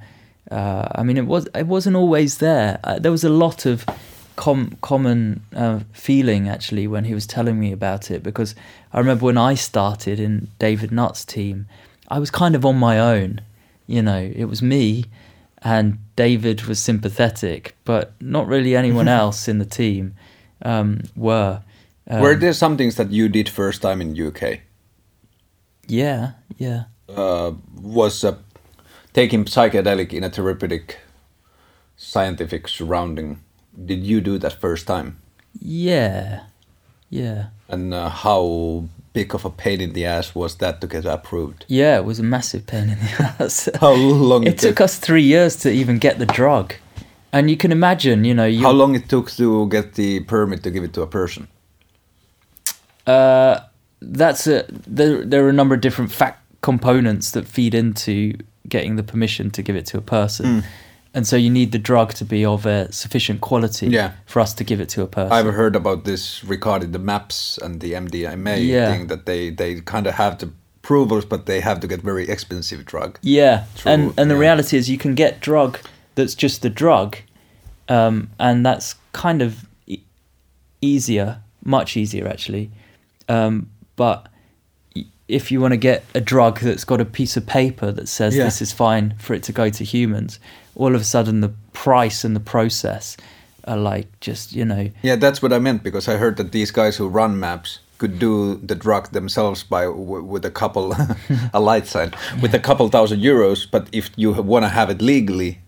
uh, I mean, it was it wasn't always there. Uh, there was a lot of com- common uh, feeling actually when he was telling me about it because I remember when I started in David Nutt's team, I was kind of on my own. You know, it was me, and David was sympathetic, but not really anyone [laughs] else in the team um, were. Um, Were there some things that you did first time in UK? Yeah, yeah. Uh, was uh, taking psychedelic in a therapeutic, scientific surrounding. Did you do that first time? Yeah, yeah, And uh, how big of a pain in the ass was that to get approved? yeah. It was a massive pain in the [laughs] ass. How long it took us three years to even get the drug, and you can imagine, you know, you, How long it took to get the permit to give it to a person? uh, that's a there. There are a number of different fact components that feed into getting the permission to give it to a person, Hmm. and so you need the drug to be of a sufficient quality Yeah. for us to give it to a person. I've heard about this regarding the maps and the MDMA Yeah. thing that they, they kind of have the approvals, but they have to get very expensive drug. Yeah, True, and and the yeah. reality is you can get drug that's just the drug, um, and that's kind of e- easier, much easier actually. Um, but if you want to get a drug that's got a piece of paper that says Yeah. this is fine for it to go to humans, all of a sudden the price and the process are like just you know Yeah, that's what I meant because I heard that these guys who run maps could do the drug themselves by w- with a couple [laughs] a light sign with a couple thousand euros. But if you want to have it legally,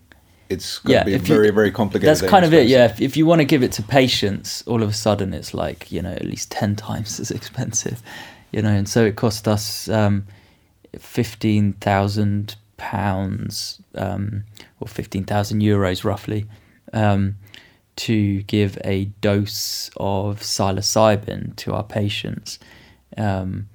it's going to be if you- very very complicated. That's kind of it. Yeah, if, if you want to give it to patients, all of a sudden it's like you know at least ten times as expensive, you know, and so it cost us um, fifteen thousand pounds um, or fifteen thousand euros roughly um, to give a dose of psilocybin to our patients, um,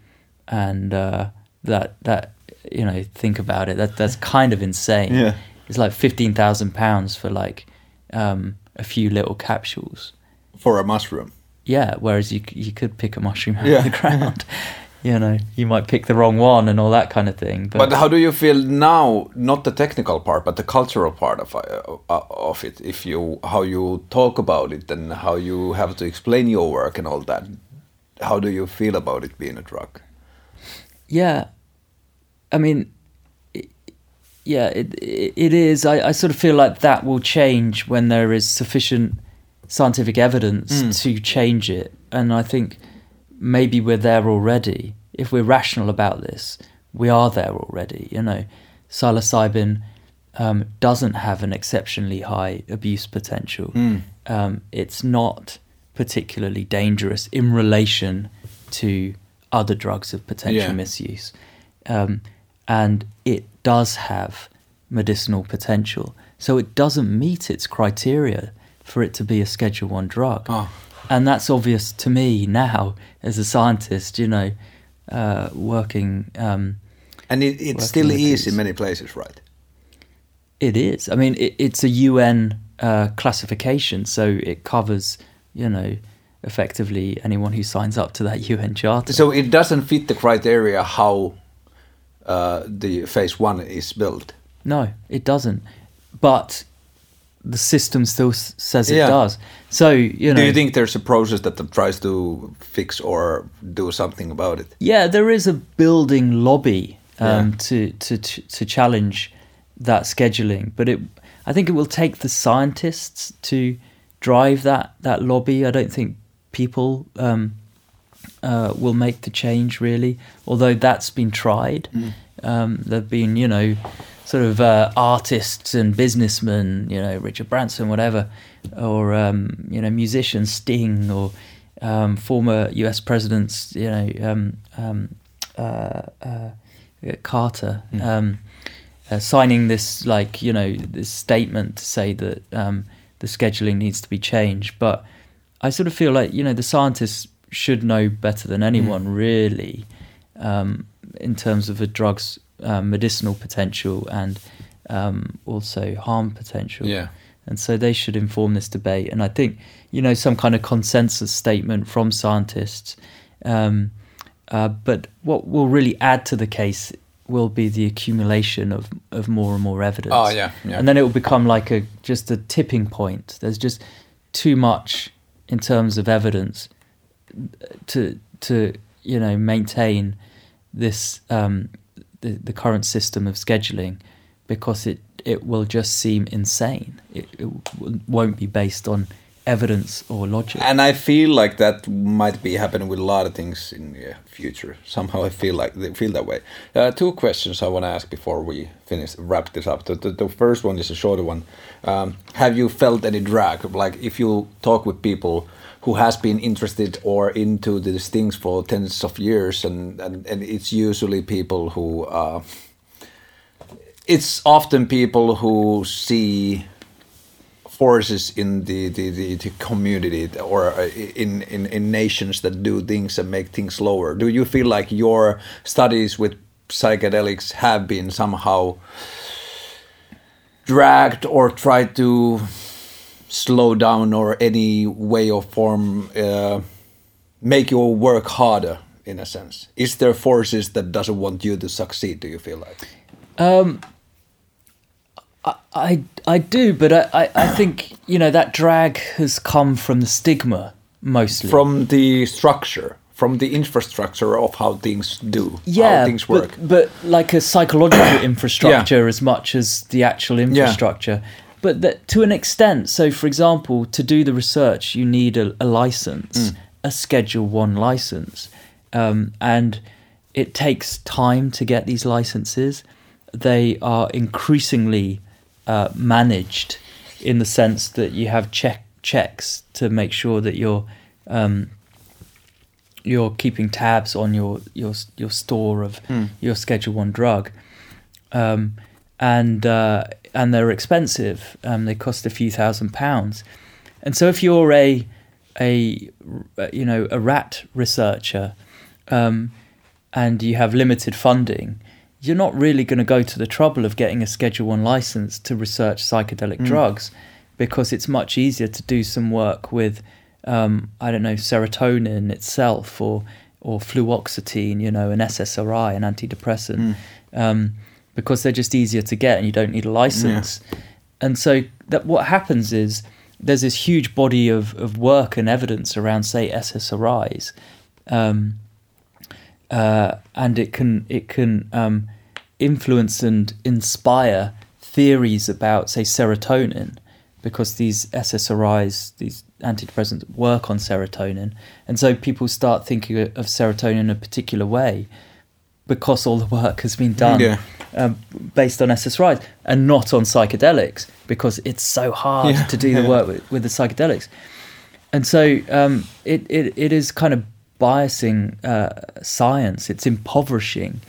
and uh, that that you know think about it that that's kind of insane. Yeah. It's like fifteen thousand pounds for like um, a few little capsules. for a mushroom. Yeah, whereas you you could pick a mushroom out Yeah. of the ground. [laughs] you know, you might pick the wrong one and all that kind of thing. But, But how do you feel now? Not the technical part, but the cultural part of uh, uh, of it. If you how you talk about it and how you have to explain your work and all that. How do you feel about it being a drug? yeah, I mean, yeah, it it, it is. I, I sort of feel like that will change when there is sufficient scientific evidence Mm. to change it, and I think maybe we're there already. If we're rational about this, we are there already. You know, psilocybin um, doesn't have an exceptionally high abuse potential. Mm. Um, it's not particularly dangerous in relation to other drugs of potential Yeah. misuse, um, and it does have medicinal potential. So it doesn't meet its criteria for it to be a Schedule One drug Oh. and that's obvious to me now as a scientist. You know, uh, working. Um, And it, it Working still is these. in many places, right? it is. I mean, it, it's a UN uh, classification, so it covers. You know, effectively anyone who signs up to that UN charter. So it doesn't fit the criteria how uh, the phase one is built. No, it doesn't. But the system still s- says it Yeah. does. So you know, Do you think there's a process that tries to fix or do something about it? Yeah, there is a building lobby um, Yeah. to, to to challenge that scheduling, but it I think it will take the scientists to drive that that lobby. I don't think people um, uh, will make the change really, although that's been tried. Um, there've been you know sort of uh, artists and businessmen, you know Richard Branson, whatever, or um, you know musicians, Sting, or um, former U.S. presidents, you know um, um, uh, uh, Carter, um, uh, signing this like you know this statement to say that um, the scheduling needs to be changed. But I sort of feel like you know the scientists should know better than anyone really um, in terms of the drug's um, medicinal potential and um, also harm potential. Yeah. And so they should inform this debate. And I think, you know, some kind of consensus statement from scientists. Um, uh, but what will really add to the case will be the accumulation of, of more and more evidence. Oh, yeah, yeah. And then it will become like a just a tipping point. There's just too much in terms of evidence to to you know maintain this um, the, the current system of scheduling because it it will just seem insane. It, it won't be based on evidence or logic. And I feel like that might be happening with a lot of things in the future. Somehow I feel like they feel that way. Uh, two questions I want to ask before we finish wrap this up. The, the, the first one is a shorter one. Um, have you felt any drag? Like if you talk with people who has been interested or into these things for tens of years, and and, and it's usually people who. Uh, it's often people who see forces in the, the, the, the community or uh, in, in, in nations that do things and make things slower. Do you feel like your studies with psychedelics have been somehow dragged or tried to slow down or any way or form uh, make your work harder in a sense? Is there forces that doesn't want you to succeed? Do you feel like? Um, I, I, I do, but I, I, I think you know that drag has come from the stigma mostly. from the structure, from the infrastructure of how things do, yeah, how things work. But, but like a psychological [coughs] infrastructure as much as the actual infrastructure. But that, to an extent, so for example, to do the research, you need a, a license, Mm. a Schedule One license, um, and it takes time to get these licenses. They are increasingly uh, managed in the sense that you have check checks to make sure that you're um, you're keeping tabs on your your your store of your Schedule One drug, um, and uh, and they're expensive. Um, they cost a few thousand pounds, and so if you're a a you know a rat researcher, um, and you have limited funding, you're not really going to go to the trouble of getting a Schedule One license to research psychedelic drugs, because it's much easier to do some work with, um, I don't know, serotonin itself or or fluoxetine, you know, an SSRI, an antidepressant, um, because they're just easier to get and you don't need a license. And so that what happens is there's this huge body of, of work and evidence around, say, SSRIs. Um, uh, and it can it can um, influence and inspire theories about say serotonin because these SSRIs these antidepressants work on serotonin and so people start thinking of serotonin in a particular way because all the work has been done Yeah. um, based on SSRIs and not on psychedelics because it's so hard Yeah. to do the Yeah. work with, with the psychedelics and so um, it, it it is kind of biasing uh, science. It's impoverishing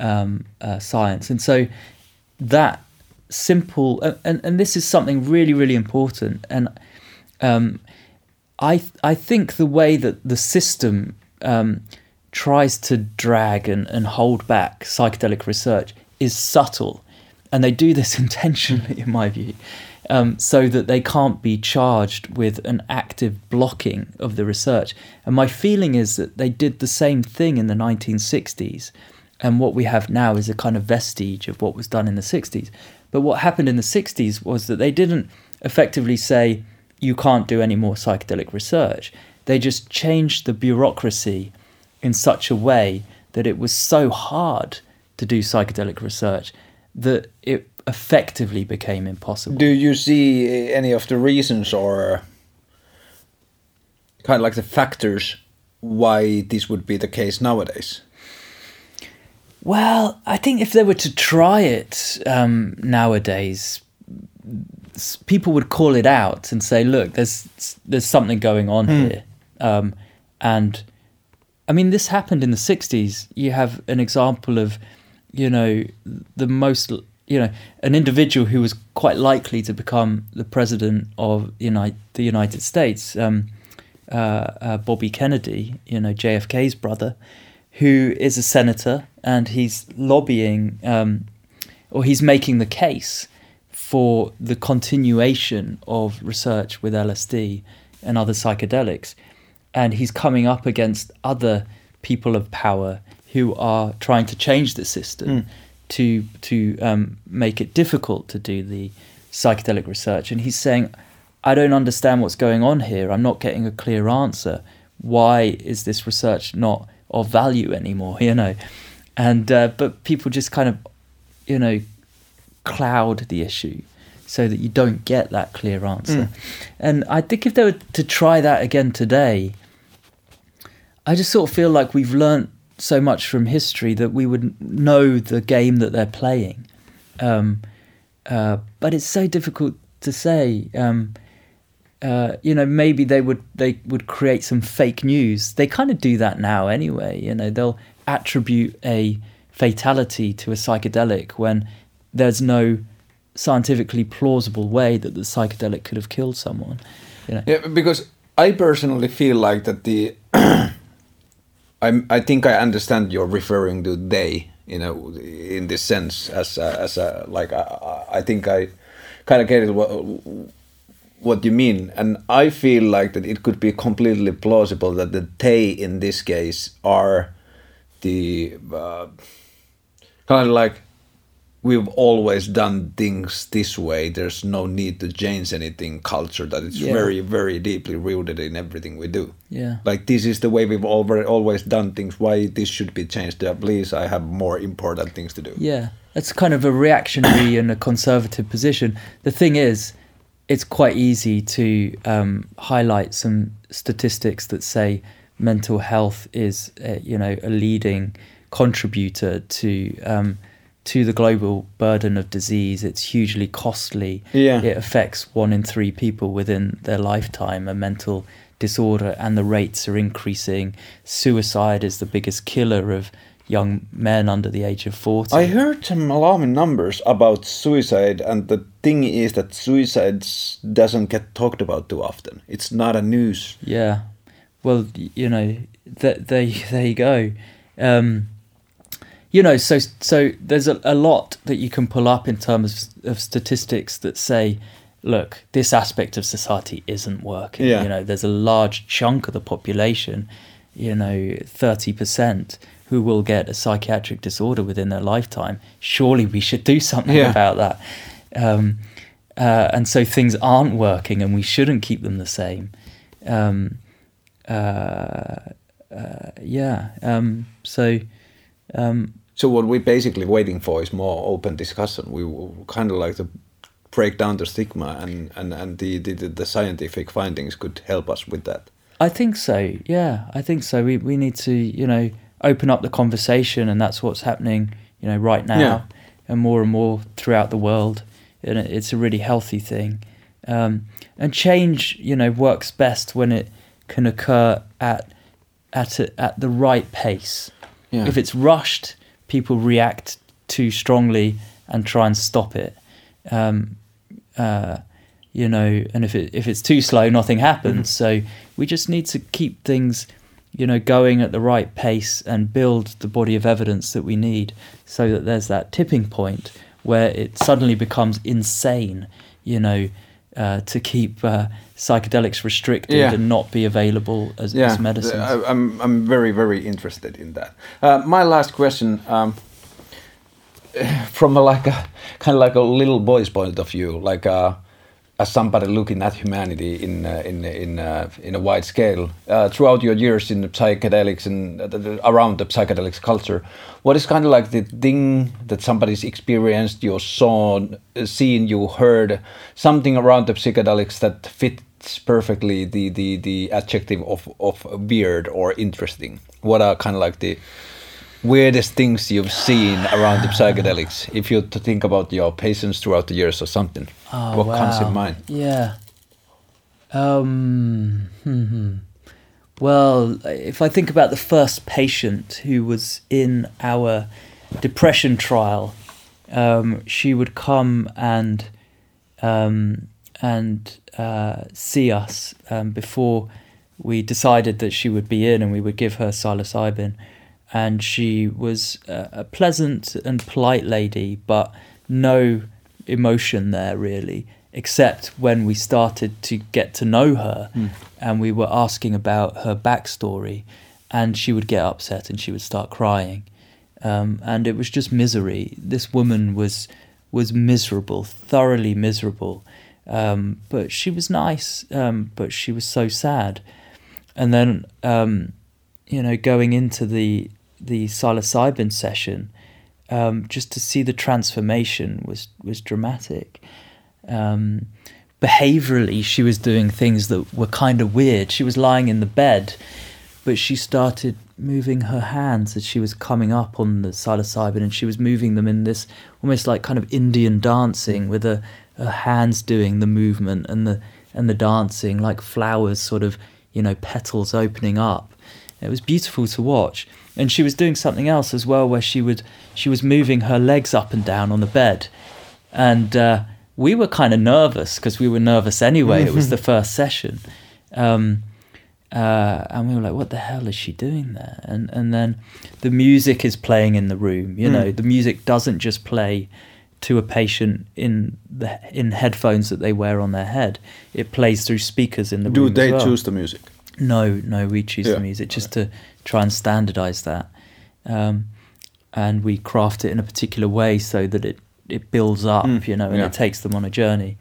um, uh, science, and so that simple and, and and this is something really really important. And um, I I think the way that the system um, tries to drag and, and hold back psychedelic research is subtle, and they do this [laughs] intentionally, in my view, um, so that they can't be charged with an active blocking of the research. And my feeling is that they did the same thing in the 1960s, and what we have now is a kind of vestige of what was done in the 60s. But what happened in the 60s was that they didn't effectively say you can't do any more psychedelic research. They just changed the bureaucracy in such a way that it was so hard to do psychedelic research that it effectively became impossible. Do you see any of the reasons or kind of like the factors why this would be the case nowadays? Well, I think if they were to try it um, nowadays, people would call it out and say, "Look, there's there's something going on mm. here," um, and I mean, this happened in the '60s. You have an example of, you know, the most, you know, an individual who was quite likely to become the president of United, the United States, um, uh, uh, Bobby Kennedy, you know, JFK's brother, who is a senator and he's lobbying, um, or he's making the case for the continuation of research with LSD and other psychedelics and he's coming up against other people of power who are trying to change the system mm. to to um, make it difficult to do the psychedelic research. And he's saying, I don't understand what's going on here. I'm not getting a clear answer. Why is this research not of value anymore? [laughs] You know, and uh, but people just kind of, you know, cloud the issue so that you don't get that clear answer. Mm. And I think if they were to try that again today, I just sort of feel like we've learnt so much from history that we would know the game that they're playing. Um, uh, but it's so difficult to say. Um, uh, you know, maybe they would they would create some fake news. They kind of do that now anyway. You know, they'll attribute a fatality to a psychedelic when there's no scientifically plausible way that the psychedelic could have killed someone. You know? Yeah, because I personally feel like that the [clears throat] I'm, I think I understand you're referring to they, you know, in this sense as a, as a like I, think I kind of get it what what you mean, and I feel like that it could be completely plausible that the they in this case are the uh, kind of like we've always done things this way. There's no need to change anything. Culture that it's yeah. very, very deeply rooted in everything we do. Yeah, like this is the way we've already always done things. Why this should be changed? Uh, please, I have more important things to do. Yeah, That's kind of a reactionary and a conservative position. The thing is, it's quite easy to um, highlight some statistics that say mental health is, uh, you know, a leading contributor to. Um, to the global burden of disease. It's hugely costly. Yeah. It affects one in three people within their lifetime, a mental disorder, and the rates are increasing. Suicide is the biggest killer of young men under the age of 40. I heard some alarming numbers about suicide, and the thing is that suicide doesn't get talked about too often. It's not a news. Yeah. Well, you know, th- there, [laughs] there you go. Um, you know, so so there's a, a lot that you can pull up in terms of statistics that say, look, this aspect of society isn't working. Yeah. You know, there's a large chunk of the population, you know, thirty percent who will get a psychiatric disorder within their lifetime. Surely we should do something yeah. about that. Um, uh, and so things aren't working, and we shouldn't keep them the same. Um, uh, uh, yeah. Um, so. Um, so what we're basically waiting for is more open discussion. We kind of like to break down the stigma, and and and the, the the scientific findings could help us with that. I think so. Yeah, I think so. We we need to you know open up the conversation, and that's what's happening you know right now, yeah. and more and more throughout the world, and it's a really healthy thing. Um, and change, you know, works best when it can occur at at a, at the right pace. Yeah. If it's rushed, people react too strongly and try and stop it. Um, uh, you know, and if it if it's too slow, nothing happens. Mm-hmm. So we just need to keep things, you know, going at the right pace and build the body of evidence that we need, so that there's that tipping point where it suddenly becomes insane. You know, uh, to keep uh, psychedelics restricted yeah. and not be available as, yeah. as medicines. I, I'm I'm very very interested in that. Uh, my last question, um, [laughs] from a, like a kind of like a little boy's point of view, like uh, as somebody looking at humanity in uh, in in uh, in a wide scale uh, throughout your years in the psychedelics and uh, around the psychedelics culture, what is kind of like the thing that somebody's experienced, you saw, seen, you heard, something around the psychedelics that fits perfectly the the the adjective of of weird or interesting? What are kind of like the weirdest things you've seen around the psychedelics? If you to think about your patients throughout the years or something, Oh, what comes in mind? Yeah. Um, hmm, hmm. Well, if I think about the first patient who was in our depression trial, um, she would come and um, and uh, see us um, before we decided that she would be in, and we would give her psilocybin. And she was a, pleasant and polite lady, but no emotion there really, except when we started to get to know her, and we were asking about her backstory, and she would get upset and she would start crying, um, and it was just misery. This woman was was miserable, thoroughly miserable. Um, but she was nice, um, but she was so sad. And then, um, you know, going into the the psilocybin session, um, just to see the transformation was was dramatic. Um, behaviorally, she was doing things that were kind of weird. She was lying in the bed, but she started moving her hands as she was coming up on the psilocybin, and she was moving them in this almost like kind of Indian dancing with her, her hands doing the movement and the and the dancing like flowers, sort of you know petals opening up. It was beautiful to watch, and she was doing something else as well, where she would she was moving her legs up and down on the bed, and uh, we were kind of nervous because we were nervous anyway. it was the [laughs] first session. Um, uh, and we were like, "What the hell is she doing there?" And and then the music is playing in the room. You know, the music doesn't just play to a patient in the in headphones that they wear on their head. It plays through speakers in the Do room. as they well. choose the music? No, no, we choose Yeah. the music just to try and standardize that, um, and we craft it in a particular way so that it it builds up, Mm, you know, and yeah. it takes them on a journey.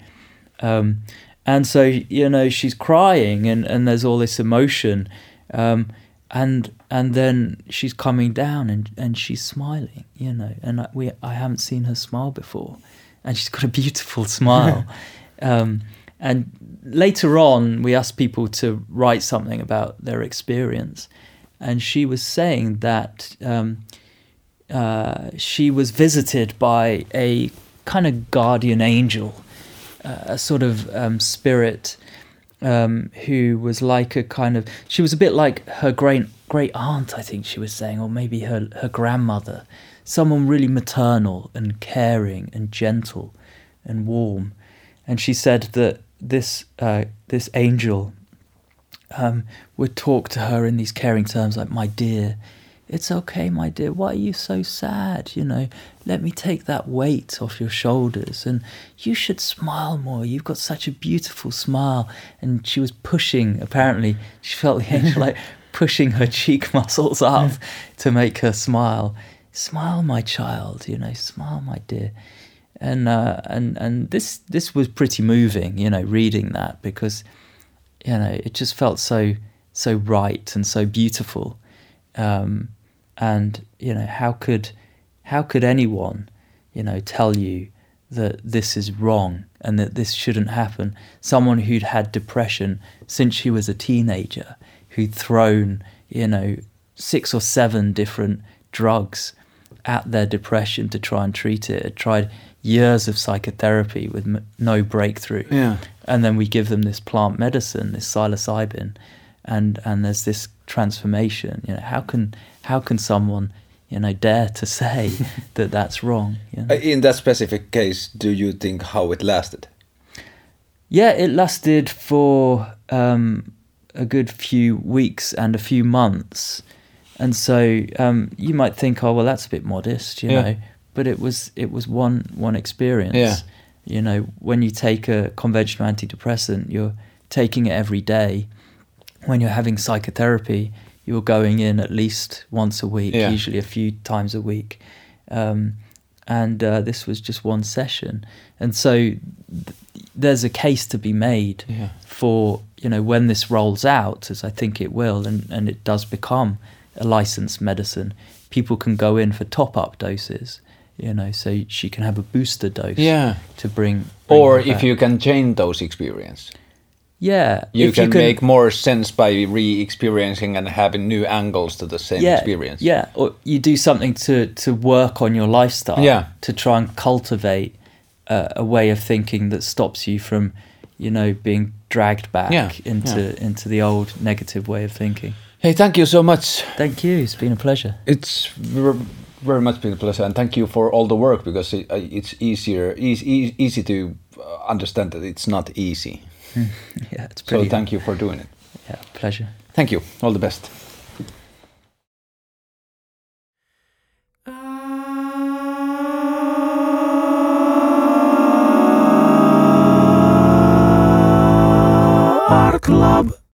Um, and so you know she's crying and, and there's all this emotion, um, and and then she's coming down and, and she's smiling, you know, and I, we I haven't seen her smile before, and she's got a beautiful [laughs] smile. [laughs] um, and later on, we asked people to write something about their experience, and she was saying that um, uh, she was visited by a kind of guardian angel, uh, a sort of um, spirit um, who was like a kind of. She was a bit like her great great aunt, I think she was saying, or maybe her her grandmother, someone really maternal and caring and gentle and warm. And she said that this uh, this angel um, would talk to her in these caring terms like, "My dear, it's okay, my dear. Why are you so sad? You know, let me take that weight off your shoulders, and you should smile more. You've got such a beautiful smile." And she was pushing. Apparently, she felt the angel like [laughs] pushing her cheek [laughs] muscles up to make her smile. Smile, my child. You know, smile, my dear and uh, and and this this was pretty moving, you know, reading that because you know it just felt so so right and so beautiful, um, and you know how could how could anyone you know tell you that this is wrong and that this shouldn't happen? Someone who'd had depression since she was a teenager, who'd thrown you know six or seven different drugs at their depression to try and treat it. Had tried years of psychotherapy with m- no breakthrough. Yeah. And then we give them this plant medicine, this psilocybin, and and there's this transformation. You know, how can how can someone you know dare to say [laughs] that that's wrong? You know? Uh, In that specific case, do you think how it lasted? Yeah, it lasted for um, a good few weeks and a few months, and so um, you might think, oh well, that's a bit modest, you Yeah. know. But it was it was one one experience. Yeah. You know, when you take a conventional antidepressant, you're taking it every day. When you're having psychotherapy, you're going in at least once a week, Yeah. usually a few times a week. Um, and uh, this was just one session. And so th- there's a case to be made Yeah. for you know when this rolls out, as I think it will, and and it does become a licensed medicine. People can go in for top up doses, you know, so she can have a booster dose Yeah. to bring. bring Or if back. you can change those experience, yeah, you if can make more sense by re-experiencing and having new angles to the same yeah, experience. Yeah, or you do something to to work on your lifestyle. Yeah. to try and cultivate a, a way of thinking that stops you from, you know, being dragged back Yeah, into yeah. into the old negative way of thinking. Hey, thank you so much. Thank you. It's been a pleasure. It's very much been a pleasure, and thank you for all the work because it, uh, it's easier, easy, easy to uh, understand that it's not easy. [laughs] Yeah, it's pretty. So thank you for doing it. Yeah, pleasure. Thank you. All the best. Art Club.